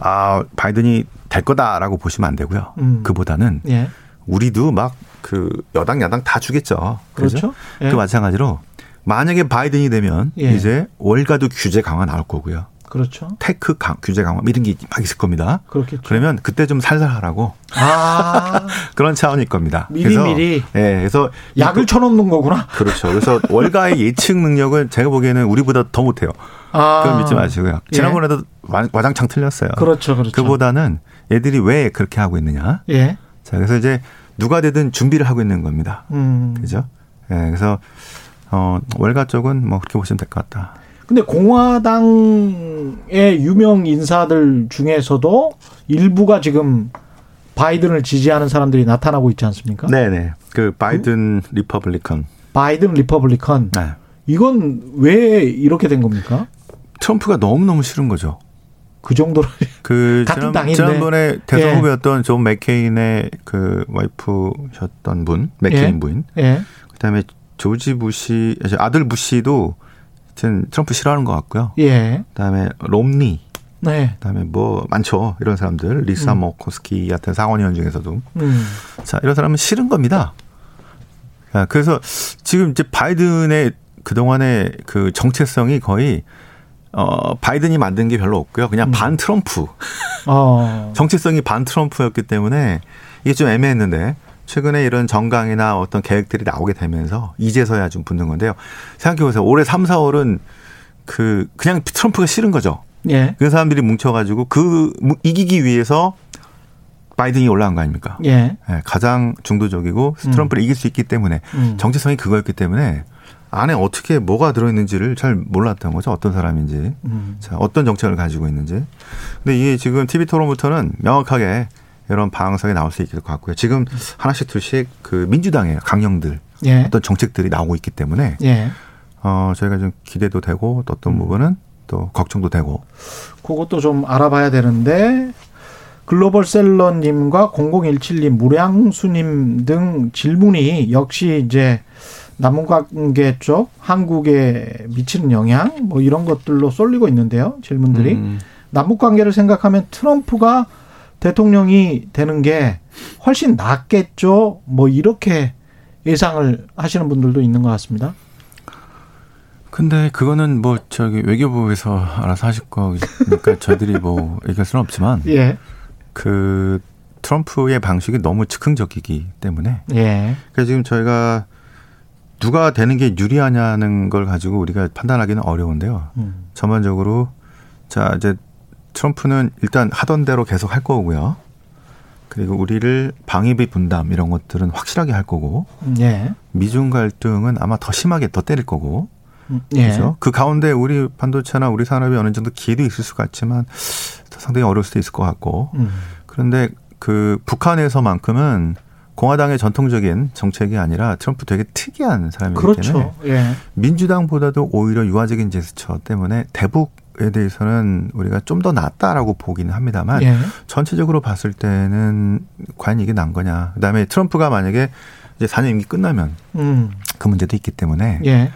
아 바이든이 될 거다라고 보시면 안 되고요. 음. 그보다는 예. 우리도 막 그 여당 야당 다 주겠죠. 그렇죠. 예. 그 마찬가지로 만약에 바이든이 되면 예. 이제 월가도 규제 강화 나올 거고요. 그렇죠. tech 강, 규제 강화 뭐 이런 게 막 있을 겁니다. 그렇겠죠. 그러면 그때 좀 살살 하라고. 아. 그런 차원일 겁니다. 미리 그래서, 미리. 예, 그래서 약을 쳐놓는 거구나. 그렇죠. 그래서 월가의 예측 능력은 제가 보기에는 우리보다 더 못해요. 아. 그건 믿지 마시고요. 예. 지난번에도 예. 와장창 틀렸어요. 그렇죠, 그렇죠. 그보다는 애들이 왜 그렇게 하고 있느냐. 예. 자, 그래서 이제 누가 되든 준비를 하고 있는 겁니다. 음. 그죠? 예, 그래서 어, 월가 쪽은 뭐 그렇게 보시면 될 것 같다. 근데 공화당의 유명 인사들 중에서도 일부가 지금 바이든을 지지하는 사람들이 나타나고 있지 않습니까? 네네. 그 바이든 그, Republican. 바이든 Republican. 네. 이건 왜 이렇게 된 겁니까? 트럼프가 너무너무 싫은 거죠. 그 정도로 그 같은 지난, 지난번에 대선 예. 후보였던 존 맥케인의 그 와이프셨던 분, 맥케인 예. 부인. 예. 그다음에 조지 부시 아들 부시도 하여튼 트럼프 싫어하는 것 같고요. 예. 그다음에 롬니. 네. 그다음에 뭐 많죠. 이런 사람들 리사 음. 모코스키 같은 상원의원 중에서도 음. 자 이런 사람은 싫은 겁니다. 그래서 지금 이제 바이든의 그 동안의 그 정체성이 거의 어 바이든이 만든 게 별로 없고요. 그냥 음. 반 트럼프. 어. 정체성이 반 트럼프였기 때문에 이게 좀 애매했는데 최근에 이런 정강이나 어떤 계획들이 나오게 되면서 이제서야 좀 붙는 건데요. 생각해 보세요. 올해 3, 4월은 그 그냥 트럼프가 싫은 거죠. 예. 그 사람들이 뭉쳐가지고 그 이기기 위해서 바이든이 올라간 거 아닙니까? 예. 네, 가장 중도적이고 음. 트럼프를 음. 이길 수 있기 때문에 음. 정체성이 그거였기 때문에 안에 어떻게 뭐가 들어있는지를 잘 몰랐던 거죠. 어떤 사람인지, 음. 자, 어떤 정책을 가지고 있는지. 근데 이게 지금 TV 토론부터는 명확하게 이런 방송이 나올 수 있을 것 같고요. 지금 하나씩 둘씩 그 민주당의 강령들 예. 어떤 정책들이 나오고 있기 때문에 예. 어 저희가 좀 기대도 되고 또 어떤 음. 부분은 또 걱정도 되고 그것도 좀 알아봐야 되는데 글로벌 셀러님과 0017님, 무량수님 등 질문이 역시 이제 남북관계 쪽 한국에 미치는 영향 뭐 이런 것들로 쏠리고 있는데요. 질문들이 음. 남북 관계를 생각하면 트럼프가 대통령이 되는 게 훨씬 낫겠죠. 뭐 이렇게 예상을 하시는 분들도 있는 것 같습니다. 근데 그거는 뭐 저기 외교부에서 알아서 하실 거니까 저희들이 뭐 얘기할 수는 없지만 예. 그 트럼프의 방식이 너무 즉흥적이기 때문에 예. 그래서 지금 저희가 누가 되는 게 유리하냐는 걸 가지고 우리가 판단하기는 어려운데요. 음. 전반적으로 자 이제 트럼프는 일단 하던 대로 계속 할 거고요. 그리고 우리를 방위비 분담 이런 것들은 확실하게 할 거고 예. 미중 갈등은 아마 더 심하게 더 때릴 거고 음, 예. 그렇죠. 그 가운데 우리 반도체나 우리 산업이 어느 정도 기회도 있을 수가 있지만 상당히 어려울 수도 있을 것 같고 음. 그런데 그 북한에서만큼은 공화당의 전통적인 정책이 아니라 트럼프 되게 특이한 사람이기 그렇죠. 때문에 예. 민주당보다도 오히려 유화적인 제스처 때문에 대북 에 대해서는 우리가 좀 더 낫다라고 보기는 합니다만 예. 전체적으로 봤을 때는 과연 이게 난 거냐. 그다음에 트럼프가 만약에 이제 4년 임기 끝나면 음. 그 문제도 있기 때문에 예.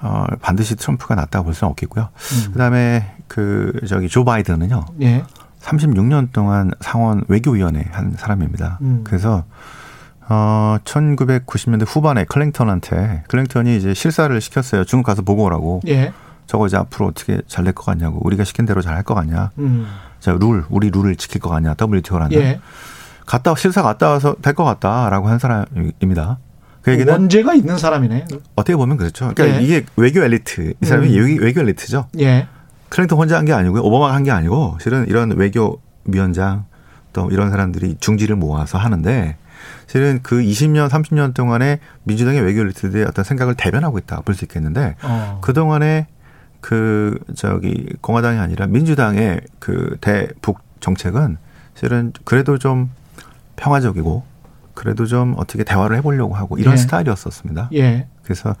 어, 반드시 트럼프가 낫다고 볼 수는 없겠고요. 음. 그다음에 그 저기 조 바이든은요. 예. 36년 동안 상원 외교위원회 한 사람입니다. 음. 그래서 어, 1990년대 후반에 클링턴한테 클링턴이 이제 실사를 시켰어요. 중국 가서 보고 오라고. 예. 저거 이제 앞으로 어떻게 잘 될 것 같냐고. 우리가 시킨 대로 잘 할 것 같냐. 음. 자, 룰, 우리 룰을 지킬 것 같냐. WTO라는. 예. 갔다, 실사 갔다 와서 될 것 같다라고 한 사람입니다. 그 얘기는 원죄가 있는 사람이네. 어떻게 보면 그렇죠. 그러니까 예. 이게 외교 엘리트. 이 사람이 음. 외교 엘리트죠. 예. 클링턴 혼자 한 게 아니고요. 오바마가 한 게 아니고 실은 이런 외교 위원장 또 이런 사람들이 중지를 모아서 하는데 실은 그 20년, 30년 동안에 민주당의 외교 엘리트들의 어떤 생각을 대변하고 있다 볼 수 있겠는데 어. 그 동안에 그 저기 공화당이 아니라 민주당의 그 대북 정책은 실은 그래도 좀 평화적이고 그래도 좀 어떻게 대화를 해보려고 하고 이런 예. 스타일이었었습니다. 예. 그래서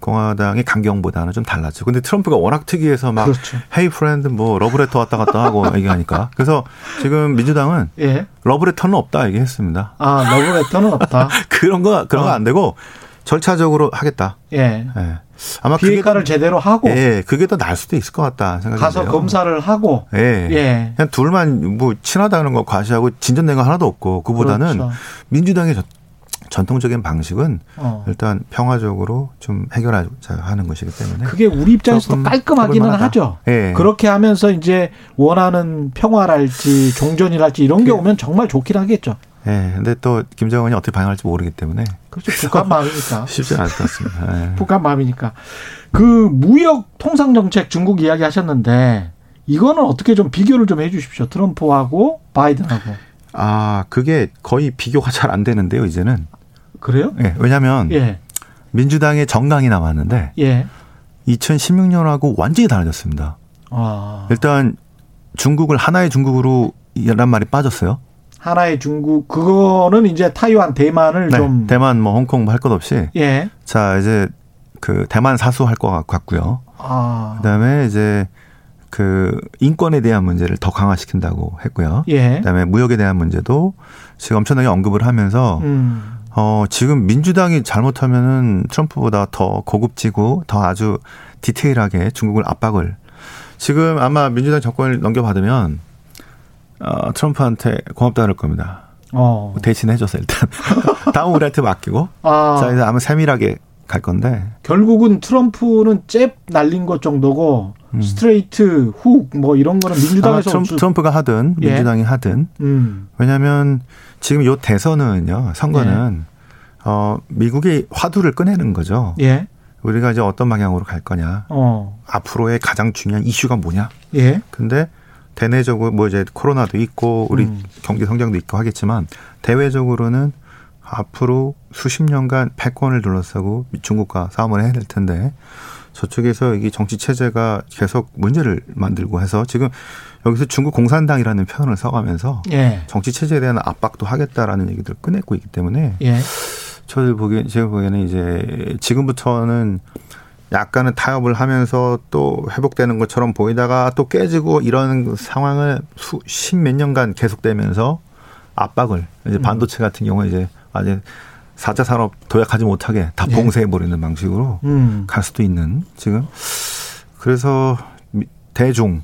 공화당의 강경보다는 좀 달랐죠. 근데 트럼프가 워낙 특이해서 막 그렇죠. hey friend 뭐 러브레터 왔다 갔다 하고 얘기하니까 그래서 지금 민주당은 예. 러브레터는 없다 얘기했습니다. 아 러브레터는 없다. 그런 거 그런 어. 거 안 되고 절차적으로 하겠다. 예. 예. 아마 비핵화를 제대로 하고 예, 그게 더 나을 수도 있을 것 같다 생각이 가서 드네요. 검사를 하고 예. 예. 그냥 둘만 뭐 친하다는 거 과시하고 진전된 거 하나도 없고 그보다는 그렇죠. 민주당의 전통적인 방식은 어. 일단 평화적으로 좀 해결하자 하는 것이기 때문에 그게 우리 입장에서도 깔끔하기는 하죠. 예. 그렇게 하면서 이제 원하는 평화랄지 종전이랄지 이런 게그 오면 정말 좋긴 하겠죠. 예. 근데 또 김정은이 어떻게 반응할지 모르기 때문에 그렇죠. 북한 마음이니까 쉽지 않을 것 같습니다. 예. 북한 마음이니까 그 무역 통상 정책 중국 이야기 하셨는데 이거는 어떻게 좀 비교를 좀 해 주십시오. 트럼프하고 바이든하고. 아 그게 거의 비교가 잘 안 되는데요. 이제는 그래요? 예. 왜냐하면 예. 민주당의 정강이 남았는데 예. 2016년하고 완전히 달라졌습니다. 아. 일단 중국을 하나의 중국으로 이란 말이 빠졌어요. 하나의 중국 그거는 이제 타이완 대만을 네, 좀 대만 뭐 홍콩 뭐할것 없이 예. 자 이제 그 대만 사수할 것 같고요. 아. 그다음에 이제 그 인권에 대한 문제를 더 강화시킨다고 했고요. 예. 그다음에 무역에 대한 문제도 지금 엄청나게 언급을 하면서 음. 어 지금 민주당이 잘못하면은 트럼프보다 더 고급지고 더 아주 디테일하게 중국을 압박을 지금 아마 민주당 정권을 넘겨받으면 어, 트럼프한테 고맙다 그럴 겁니다. 어. 대신 해줘서 일단 다음 우리한테 맡기고 아. 자 이제 아마 세밀하게 갈 건데 결국은 트럼프는 잽 날린 것 정도고 음. 스트레이트 훅 뭐 이런 거는 민주당에서 트럼프, 트럼프가 하든 예. 민주당이 하든 음. 왜냐하면 지금 요 대선은요 선거는 예. 어 미국의 화두를 꺼내는 거죠. 예. 우리가 이제 어떤 방향으로 갈 거냐. 어. 앞으로의 가장 중요한 이슈가 뭐냐. 예. 근데 대내적으로 뭐 이제 코로나도 있고 우리 음. 경제 성장도 있고 하겠지만 대외적으로는 앞으로 수십 년간 패권을 둘러싸고 중국과 싸움을 해야 될 텐데 저쪽에서 이 정치 체제가 계속 문제를 만들고 해서 지금 여기서 중국 공산당이라는 표현을 써가면서 예. 정치 체제에 대한 압박도 하겠다라는 얘기들을 꺼내고 있기 때문에 예. 저들 보기에 제가 보기에는 이제 지금부터는 약간은 타협을 하면서 또 회복되는 것처럼 보이다가 또 깨지고 이런 상황을 수, 십몇 년간 계속되면서 압박을 이제 음. 반도체 같은 경우에 이제 아주 사자 산업 도약하지 못하게 다 네. 봉쇄해 버리는 방식으로 음. 갈 수도 있는 지금 그래서 대중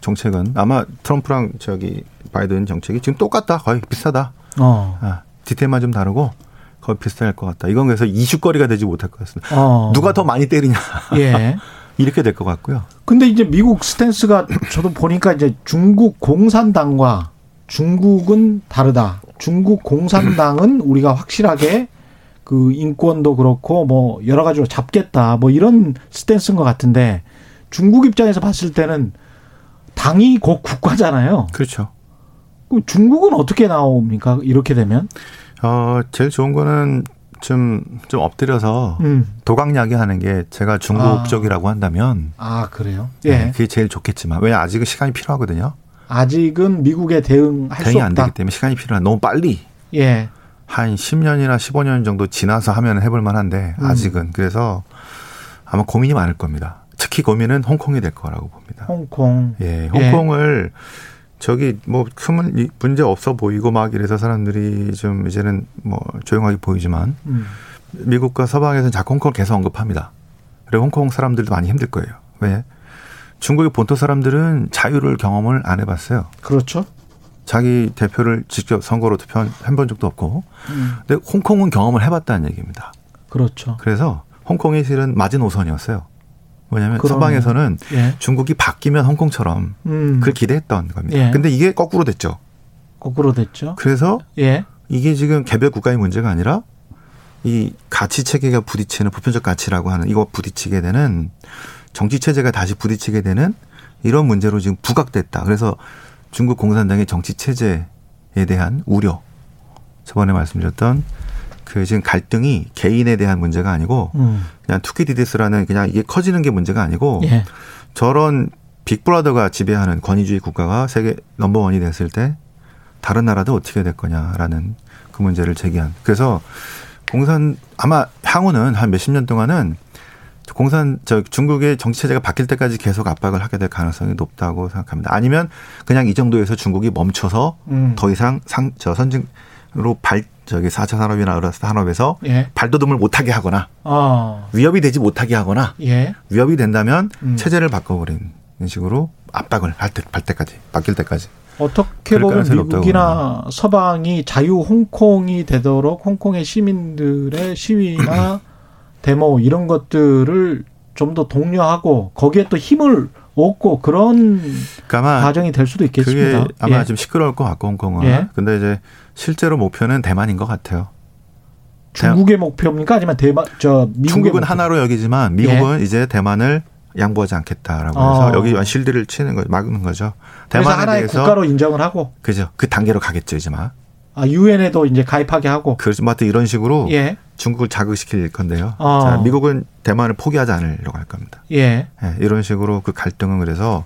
정책은 아마 트럼프랑 저기 바이든 정책이 지금 똑같다 거의 비슷하다. 어. 아, 디테일만 좀 다르고 거의 비슷할 것 같다. 이건 그래서 이슈거리가 되지 못할 것 같습니다. 어. 누가 더 많이 때리냐. 예. 이렇게 될 것 같고요. 근데 이제 미국 스탠스가 저도 보니까 이제 중국 공산당과 중국은 다르다. 중국 공산당은 우리가 확실하게 그 인권도 그렇고 뭐 여러 가지로 잡겠다. 뭐 이런 스탠스인 것 같은데 중국 입장에서 봤을 때는 당이 곧 국가잖아요. 그렇죠. 중국은 어떻게 나옵니까? 이렇게 되면? 어, 제일 좋은 거는 좀, 좀 엎드려서 음. 도강야기 하는 게 제가 중국적이라고 아. 한다면. 아, 그래요? 네, 예. 네, 그게 제일 좋겠지만. 왜냐, 아직은 시간이 필요하거든요. 아직은 미국에 대응할 대응이 안 되기 때문에 시간이 필요한 너무 빨리. 예. 한 10년이나 15년 정도 지나서 하면 해볼 만한데, 음. 아직은. 그래서 아마 고민이 많을 겁니다. 특히 고민은 홍콩이 될 거라고 봅니다. 홍콩. 예, 홍콩을 예. 저기 뭐 큰 문제 없어 보이고 막 이래서 사람들이 좀 이제는 뭐 조용하게 보이지만 음. 미국과 서방에서는 자꾸 홍콩을 계속 언급합니다. 그리고 홍콩 사람들도 많이 힘들 거예요. 왜? 중국의 본토 사람들은 자유를 경험을 안 해봤어요. 그렇죠. 자기 대표를 직접 선거로 투표한 번 적도 없고. 음. 근데 홍콩은 경험을 해봤다는 얘기입니다. 그렇죠. 그래서 홍콩이 실은 마지노선이었어요. 뭐냐면 그러네. 서방에서는 예. 중국이 바뀌면 홍콩처럼 음. 그걸 기대했던 겁니다. 예. 근데 이게 거꾸로 됐죠. 거꾸로 됐죠. 그래서 예. 이게 지금 개별 국가의 문제가 아니라 이 가치 체계가 부딪히는 보편적 가치라고 하는 이거 부딪히게 되는 정치 체제가 다시 부딪히게 되는 이런 문제로 지금 부각됐다. 그래서 중국 공산당의 정치 체제에 대한 우려 저번에 말씀드렸던 그 지금 갈등이 개인에 대한 문제가 아니고 음. 그냥 투키디디스라는 그냥 이게 커지는 게 문제가 아니고 예. 저런 빅브라더가 지배하는 권위주의 국가가 세계 넘버원이 됐을 때 다른 나라도 어떻게 될 거냐라는 그 문제를 제기한. 그래서 공산 아마 향후는 한 몇십 년 동안은 공산 저 중국의 정치 체제가 바뀔 때까지 계속 압박을 하게 될 가능성이 높다고 생각합니다. 아니면 그냥 이 정도에서 중국이 멈춰서 음. 더 이상 상 저 선진으로 발 저기 4차 산업이나 산업에서 예. 발돋움을 못하게 하거나 어. 위협이 되지 못하게 하거나 예. 위협이 된다면 음. 체제를 바꿔버리는 식으로 압박을 할, 때, 할 때까지 바뀔 때까지 어떻게 보면 미국이나 서방이 자유 홍콩이 되도록 홍콩의 시민들의 시위나 데모 이런 것들을 좀 더 독려하고 거기에 또 힘을 얻고 그런 그러니까 과정이 될 수도 있겠습니다. 그게 아마 예. 좀 시끄러울 것 같고 홍콩은. 예. 근데 이제 실제로 목표는 대만인 것 같아요. 중국의 목표입니까? 아니면 대만 저 미국의 중국은 목표? 하나로 여기지만 미국은 예. 이제 대만을 양보하지 않겠다라고 해서 어. 여기 실드를 치는 거 막는 거죠. 대만에 하나의 대해서 국가로 인정을 하고 그죠. 그 단계로 가겠죠, 이제만. 아, 유엔에도 이제 가입하게 하고. 그렇죠. 뭐 이런 식으로 예. 중국을 자극시킬 건데요. 어. 자, 미국은 대만을 포기하지 않으려고 할 겁니다. 예. 예. 이런 식으로 그 갈등은 그래서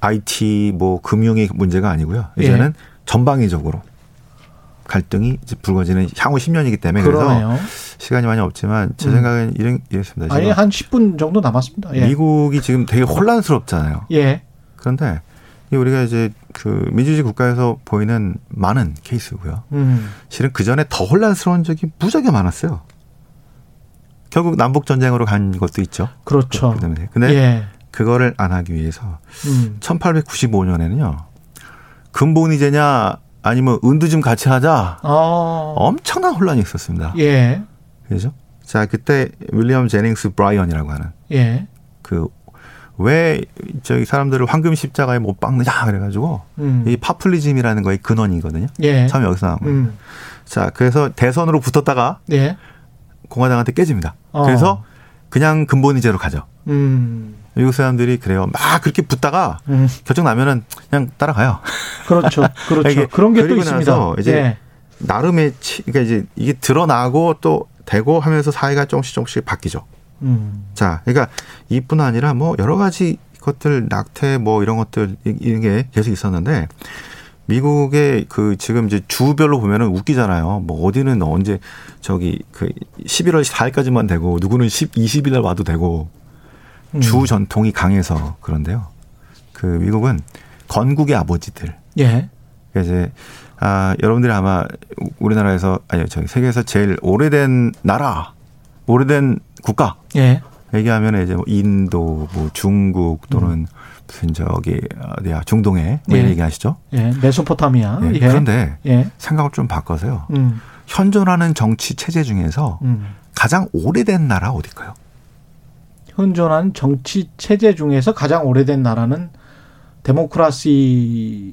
IT 뭐 금융의 문제가 아니고요. 이제는 예. 전방위적으로 갈등이 이제 불거지는 향후 10년이기 때문에 그러네요. 그래서 시간이 많이 없지만 제 음. 생각은 이런 이랬습니다. 아니 한 10분 정도 남았습니다. 예. 미국이 지금 되게 혼란스럽잖아요. 예. 그런데 우리가 이제 그 민주주의 국가에서 보이는 많은 케이스고요. 음. 실은 그 전에 더 혼란스러운 적이 무지하게 많았어요. 결국 남북 전쟁으로 간 것도 있죠. 그렇죠. 그 때문에. 근데 예. 그거를 안 하기 위해서 음. 1895년에는요. 금본위제냐 아니면 은도 좀 같이 하자. 어. 엄청난 혼란이 있었습니다. 예. 그죠? 자, 그때 윌리엄 제닝스 브라이언이라고 하는 예. 그 왜 저기 사람들을 황금 십자가에 못 박느냐 그래가지고 음. 이 파퓰리즘이라는 거의 근원이거든요. 예. 처음 여기서 나온 거예요. 음. 자, 그래서 대선으로 붙었다가 예. 공화당한테 깨집니다. 어. 그래서 그냥 금본위제로 가죠. 음. 미국 사람들이 그래요. 막 그렇게 붙다가 음. 결정 나면은 그냥 따라가요. 그렇죠. 그렇죠. 그런 게 또 있습니다. 이제 예. 나름의 치, 그러니까 이제 이게 드러나고 또 되고 하면서 사회가 조금씩 조금씩 바뀌죠. 음. 자, 그러니까 이뿐 아니라 뭐 여러 가지 것들 낙태 뭐 이런 것들 이런 게 계속 있었는데 미국의 그 지금 이제 주별로 보면은 웃기잖아요. 뭐 어디는 언제 저기 그 11월 4일까지만 되고 누구는 10, 20일 날 와도 되고 음. 주 전통이 강해서 그런데요. 그 미국은 건국의 아버지들. 예. 그러니까 이제 아 여러분들이 아마 우리나라에서 아니 저기 세계에서 제일 오래된 나라, 오래된 국가. 예. 얘기하면 이제 뭐 인도, 뭐 중국 또는 음. 무슨 저기 어디야 중동에 뭐 예. 얘기하시죠? 예, 메소포타미아. 예. 예. 그런데 예. 생각을 좀 바꿔서요. 음. 현존하는 정치 체제 중에서 음. 가장 오래된 나라 어딜까요? 현존한 정치 체제 중에서 가장 오래된 나라는 데모크라시가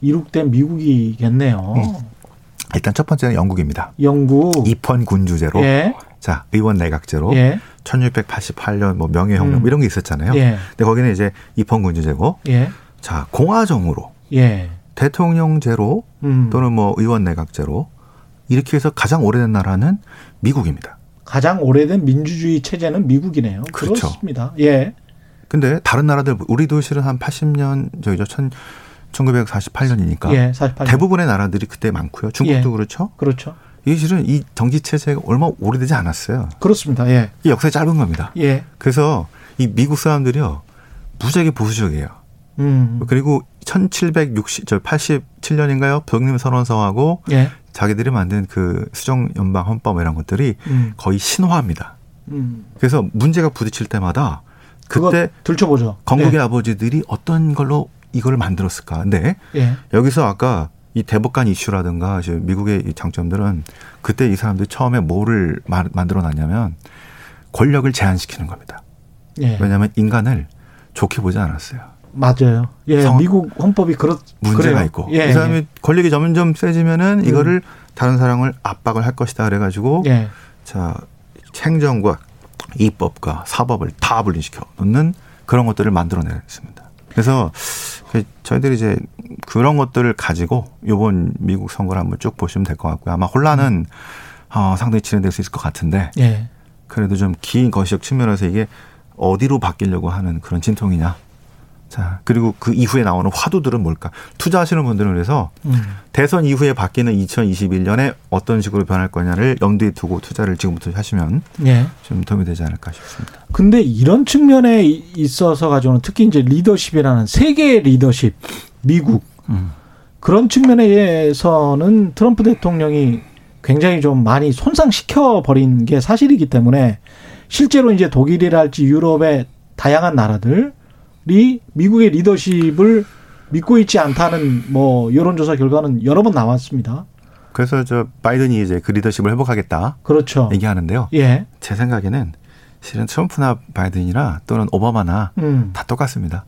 이룩된 미국이겠네요. 음. 일단 첫 번째는 영국입니다. 영국. 입헌 군주제로. 예. 자, 의원 내각제로. 예. 1688년 뭐 명예혁명 음. 뭐 이런 게 있었잖아요. 예. 근데 거기는 이제 입헌 군주제고. 예. 자, 공화정으로. 예. 대통령제로 음. 또는 뭐 의원 내각제로 이렇게 해서 가장 오래된 나라는 미국입니다. 가장 오래된 민주주의 체제는 미국이네요. 그렇죠. 그렇습니다. 예. 근데 다른 나라들 우리도 실은 한 80년 저희죠. 1948년이니까 예, 48년. 대부분의 나라들이 그때 많고요. 중국도 예. 그렇죠. 그렇죠. 이게 실은 이 정치 체제가 얼마 오래되지 않았어요. 그렇습니다. 예. 이 역사가 짧은 겁니다. 예. 그래서 이 미국 사람들이요 무지하게 보수적이에요. 음. 그리고 1760, 저 87년인가요? 벽림 선언서하고 예. 자기들이 만든 그 수정 연방 헌법 이런 것들이 음. 거의 신화입니다. 음. 그래서 문제가 부딪힐 때마다 그때 들춰보죠. 건국의 예. 아버지들이 어떤 걸로 이걸 만들었을까? 근데 예. 여기서 아까 이 대법관 이슈라든가 미국의 이 장점들은 그때 이 사람들이 처음에 뭐를 만들어 놨냐면 권력을 제한시키는 겁니다. 예. 왜냐하면 인간을 좋게 보지 않았어요. 맞아요. 예, 미국 헌법이 그렇 문제가 그래요. 있고 예, 이 사람이 예. 권력이 점점 세지면은 음. 이거를 다른 사람을 압박을 할 것이다 그래가지고 예. 자 행정과 입법과 사법을 다 분리시켜 놓는 그런 것들을 만들어냈습니다. 그래서 그 저희들이 이제 그런 것들을 가지고 요번 미국 선거를 한번 쭉 보시면 될 것 같고요. 아마 혼란은 어, 상당히 진행될 수 있을 것 같은데 예. 그래도 좀 긴 거시적 측면에서 이게 어디로 바뀌려고 하는 그런 진통이냐 자, 그리고 그 이후에 나오는 화두들은 뭘까? 투자하시는 분들은 그래서 음. 대선 이후에 바뀌는 2021년에 어떤 식으로 변할 거냐를 염두에 두고 투자를 지금부터 하시면 예. 좀 도움이 되지 않을까 싶습니다. 근데 이런 측면에 있어서 가지고는 특히 이제 리더십이라는 세계 리더십, 미국 음. 그런 측면에서는 트럼프 대통령이 굉장히 좀 많이 손상시켜 버린 게 사실이기 때문에 실제로 이제 독일이랄지 유럽의 다양한 나라들 이 미국의 리더십을 믿고 있지 않다는 뭐 여론조사 결과는 여러 번 나왔습니다. 그래서 저 바이든이 이제 그 리더십을 회복하겠다. 그렇죠. 얘기하는데요. 예. 제 생각에는 실은 트럼프나 바이든이나 또는 오바마나 음. 다 똑같습니다.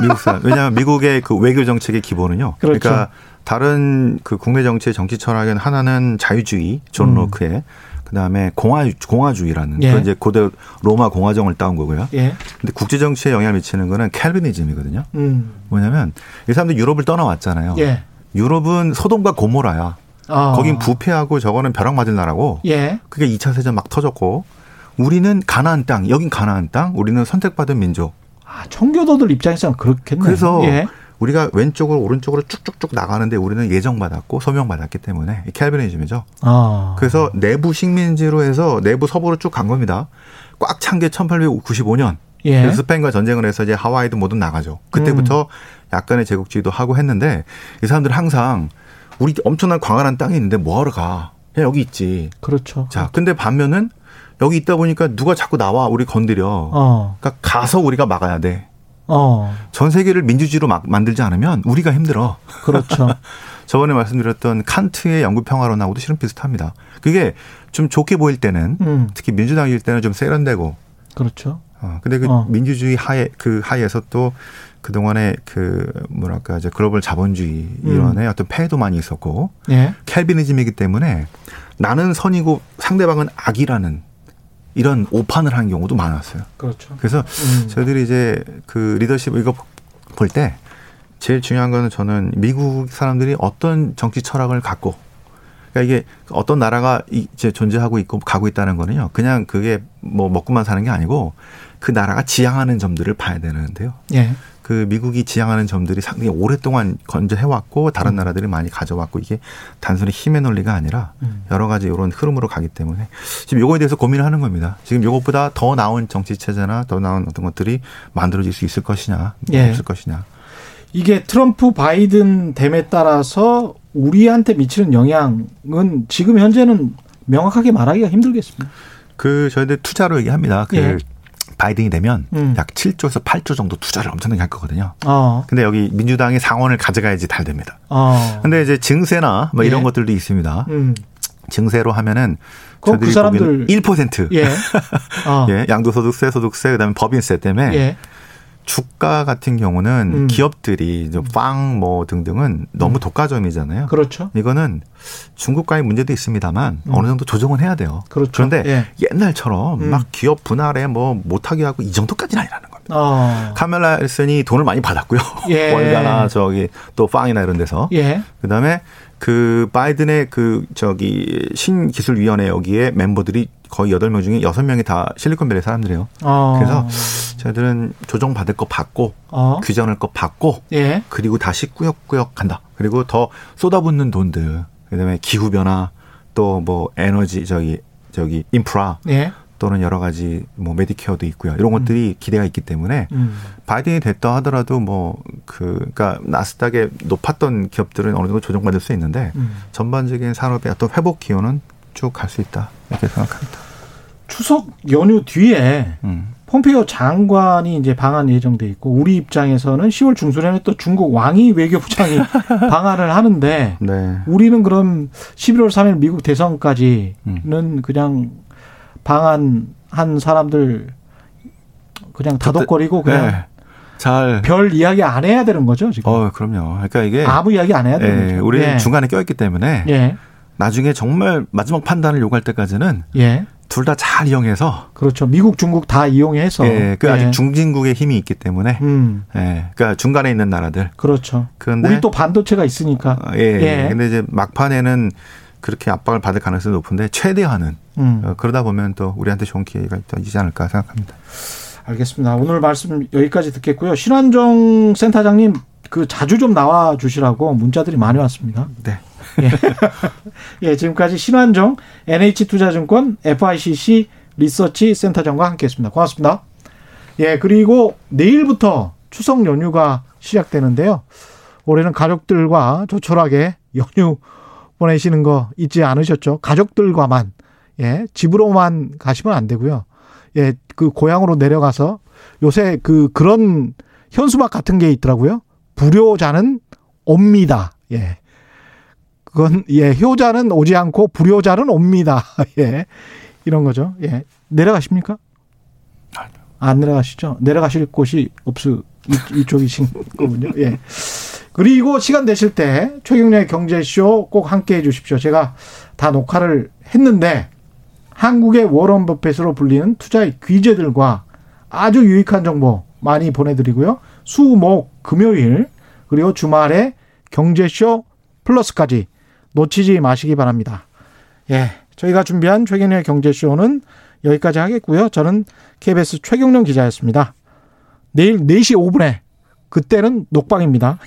미국 사람. 왜냐하면 미국의 그 외교 정책의 기본은요. 그렇죠. 그러니까 다른 그 국내 정치의 정치 철학은 하나는 자유주의, 존 음. 로크의 그다음에 공화 공화주의라는 예. 그 이제 고대 로마 공화정을 따온 거고요. 예. 근데 국제 정치에 영향을 미치는 거는 Calvinism이거든요. 음. 뭐냐면 이 사람들 유럽을 떠나왔잖아요. 예. 유럽은 소돔과 고모라야. 아. 거긴 부패하고 저거는 벼락 맞을 나라고. 예. 그게 2차 대전 막 터졌고 우리는 가나안 땅, 여긴 가나안 땅, 우리는 선택받은 민족. 아, 청교도들 입장에서는 그렇겠네요. 그래서 예. 우리가 왼쪽으로 오른쪽으로 쭉쭉쭉 나가는데 우리는 예정받았고 소명받았기 때문에 캘비니즘이죠. 아. 그래서 내부 식민지로 해서 내부 서부로 쭉 간 겁니다. 꽉 찬 게 1895년. 예. 스페인과 전쟁을 해서 이제 하와이도 모두 나가죠. 그때부터 음. 약간의 제국주의도 하고 했는데 이 사람들은 항상 우리 엄청난 광활한 땅이 있는데 뭐하러 가? 그냥 여기 있지. 그렇죠. 자, 근데 반면은 여기 있다 보니까 누가 자꾸 나와 우리 건드려. 어. 그러니까 가서 우리가 막아야 돼. 어. 전 세계를 민주주의로 막 만들지 않으면 우리가 힘들어. 그렇죠. 저번에 말씀드렸던 칸트의 영구 평화론하고도 실은 비슷합니다. 그게 좀 좋게 보일 때는 음. 특히 민주당일 때는 좀 세련되고 그렇죠. 어, 근데 그 어. 민주주의 하에 그 하에서 또 그동안에 그 뭐랄까 이제 글로벌 자본주의 이런의 음. 어떤 폐해도 많이 있었고 예. 캘비니즘이기 때문에 나는 선이고 상대방은 악이라는 이런 오판을 한 경우도 많았어요. 그렇죠. 그래서 음. 저희들이 이제 그 리더십 이거 볼 때 제일 중요한 거는 저는 미국 사람들이 어떤 정치 철학을 갖고 그러니까 이게 어떤 나라가 이제 존재하고 있고 가고 있다는 거는요. 그냥 그게 뭐 먹고만 사는 게 아니고 그 나라가 지향하는 점들을 봐야 되는데요. 예. 그 미국이 지향하는 점들이 상당히 오랫동안 건조해왔고 다른 음. 나라들이 많이 가져왔고 이게 단순히 힘의 논리가 아니라 음. 여러 가지 이런 흐름으로 가기 때문에 지금 요거에 대해서 고민을 하는 겁니다. 지금 요것보다 더 나은 정치 체제나 더 나은 어떤 것들이 만들어질 수 있을 것이냐 예. 없을 것이냐. 이게 트럼프 바이든 댐에 따라서 우리한테 미치는 영향은 지금 현재는 명확하게 말하기가 힘들겠습니다. 그 저희들 투자로 얘기합니다. 그 예. 바이든이 되면 음. 약 7조에서 8조 정도 투자를 엄청나게 할 거거든요. 어. 근데 여기 민주당이 상원을 가져가야지 잘 됩니다. 어. 근데 이제 증세나 뭐 이런 예. 것들도 있습니다. 음. 증세로 하면은 저들이 그 사람들 1% 예. 어. 예. 양도소득세, 소득세, 그다음에 법인세 때문에 예. 주가 같은 경우는 음. 기업들이 빵뭐 등등은 너무 음. 독과점이잖아요. 그렇죠. 이거는 중국과의 문제도 있습니다만 음. 어느 정도 조정은 해야 돼요. 그렇죠. 그런데 예. 옛날처럼 음. 막 기업 분할에 뭐 못하게 하고 이 정도까지는 아니라는 겁니다. 어. 카멜라 헬슨이 돈을 많이 받았고요. 예. 월가나 저기 또 FANG이나 이런 데서. 예. 그다음에 그 바이든의 그 저기 신기술위원회 여기에 멤버들이 거의 여덟 명 중에 여섯 명이 다 실리콘밸리 사람들이에요. 어. 그래서 저희들은 조정 받을 거 받고 어. 규정할 거 받고 예. 그리고 다시 꾸역꾸역 간다. 그리고 더 쏟아붓는 돈들 그다음에 기후 변화 또 뭐 에너지 저기 저기 인프라 예. 또는 여러 가지 뭐 메디케어도 있고요. 이런 것들이 음. 기대가 있기 때문에 음. 바이든이 됐다 하더라도 뭐 그 그러니까 나스닥에 높았던 기업들은 어느 정도 조정받을 수 있는데 음. 전반적인 산업의 어떤 회복 기호는 쭉 갈 수 있다 이렇게 생각합니다. 추석 연휴 뒤에 음. 폼페이오 장관이 이제 방한 예정돼 있고 우리 입장에서는 10월 중순에는 또 중국 왕이 외교부장이 방한을 하는데 네. 우리는 그럼 11월 3일 미국 대선까지는 음. 그냥 방한한 사람들 그냥 다독거리고 그냥 네. 잘별 이야기 안 해야 되는 거죠 지금. 어, 그럼요. 그러니까 이게 아무 이야기 안 해야 되는 예, 거죠. 우리 예. 중간에 껴있기 때문에 예. 나중에 정말 마지막 판단을 요구할 때까지는 예. 둘 다 잘 이용해서 그렇죠. 미국, 중국 다 이용해서 예, 그 아직 예. 중진국의 힘이 있기 때문에 음. 예, 그러니까 중간에 있는 나라들 그렇죠. 그런데 우리 또 반도체가 있으니까 어, 예, 예. 근데 이제 막판에는 그렇게 압박을 받을 가능성이 높은데 최대한은 음. 어, 그러다 보면 또 우리한테 좋은 기회가 있지 않을까 생각합니다. 알겠습니다. 오늘 말씀 여기까지 듣겠고요. 신환종 센터장님 그 자주 좀 나와 주시라고 문자들이 많이 왔습니다. 네. 예. 예, 지금까지 신환종 NH투자증권 FICC 리서치 센터장과 함께했습니다. 고맙습니다. 예, 그리고 내일부터 추석 연휴가 시작되는데요. 올해는 가족들과 조촐하게 연휴 보내시는 거 잊지 않으셨죠? 가족들과만 예 집으로만 가시면 안 되고요. 예 그 고향으로 내려가서 요새 그 그런 현수막 같은 게 있더라고요. 불효자는 옵니다. 예. 그건 예 효자는 오지 않고 불효자는 옵니다. 예 이런 거죠. 예 내려가십니까? 안 내려가시죠? 내려가실 곳이 없으 이쪽이신 거군요. 예. 그리고 시간 되실 때 최경련의 경제쇼 꼭 함께 해 주십시오. 제가 다 녹화를 했는데 한국의 워런 버핏으로 불리는 투자의 귀재들과 아주 유익한 정보 많이 보내드리고요. 수, 목, 금요일 그리고 주말에 경제쇼 플러스까지 놓치지 마시기 바랍니다. 예. 저희가 준비한 최경련의 경제쇼는 여기까지 하겠고요. 저는 KBS 최경련 기자였습니다. 내일 4시 5분에 그때는 녹방입니다.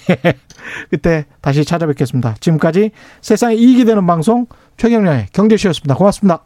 그때 다시 찾아뵙겠습니다. 지금까지 세상에 이익이 되는 방송 최경련의 경제쇼였습니다. 고맙습니다.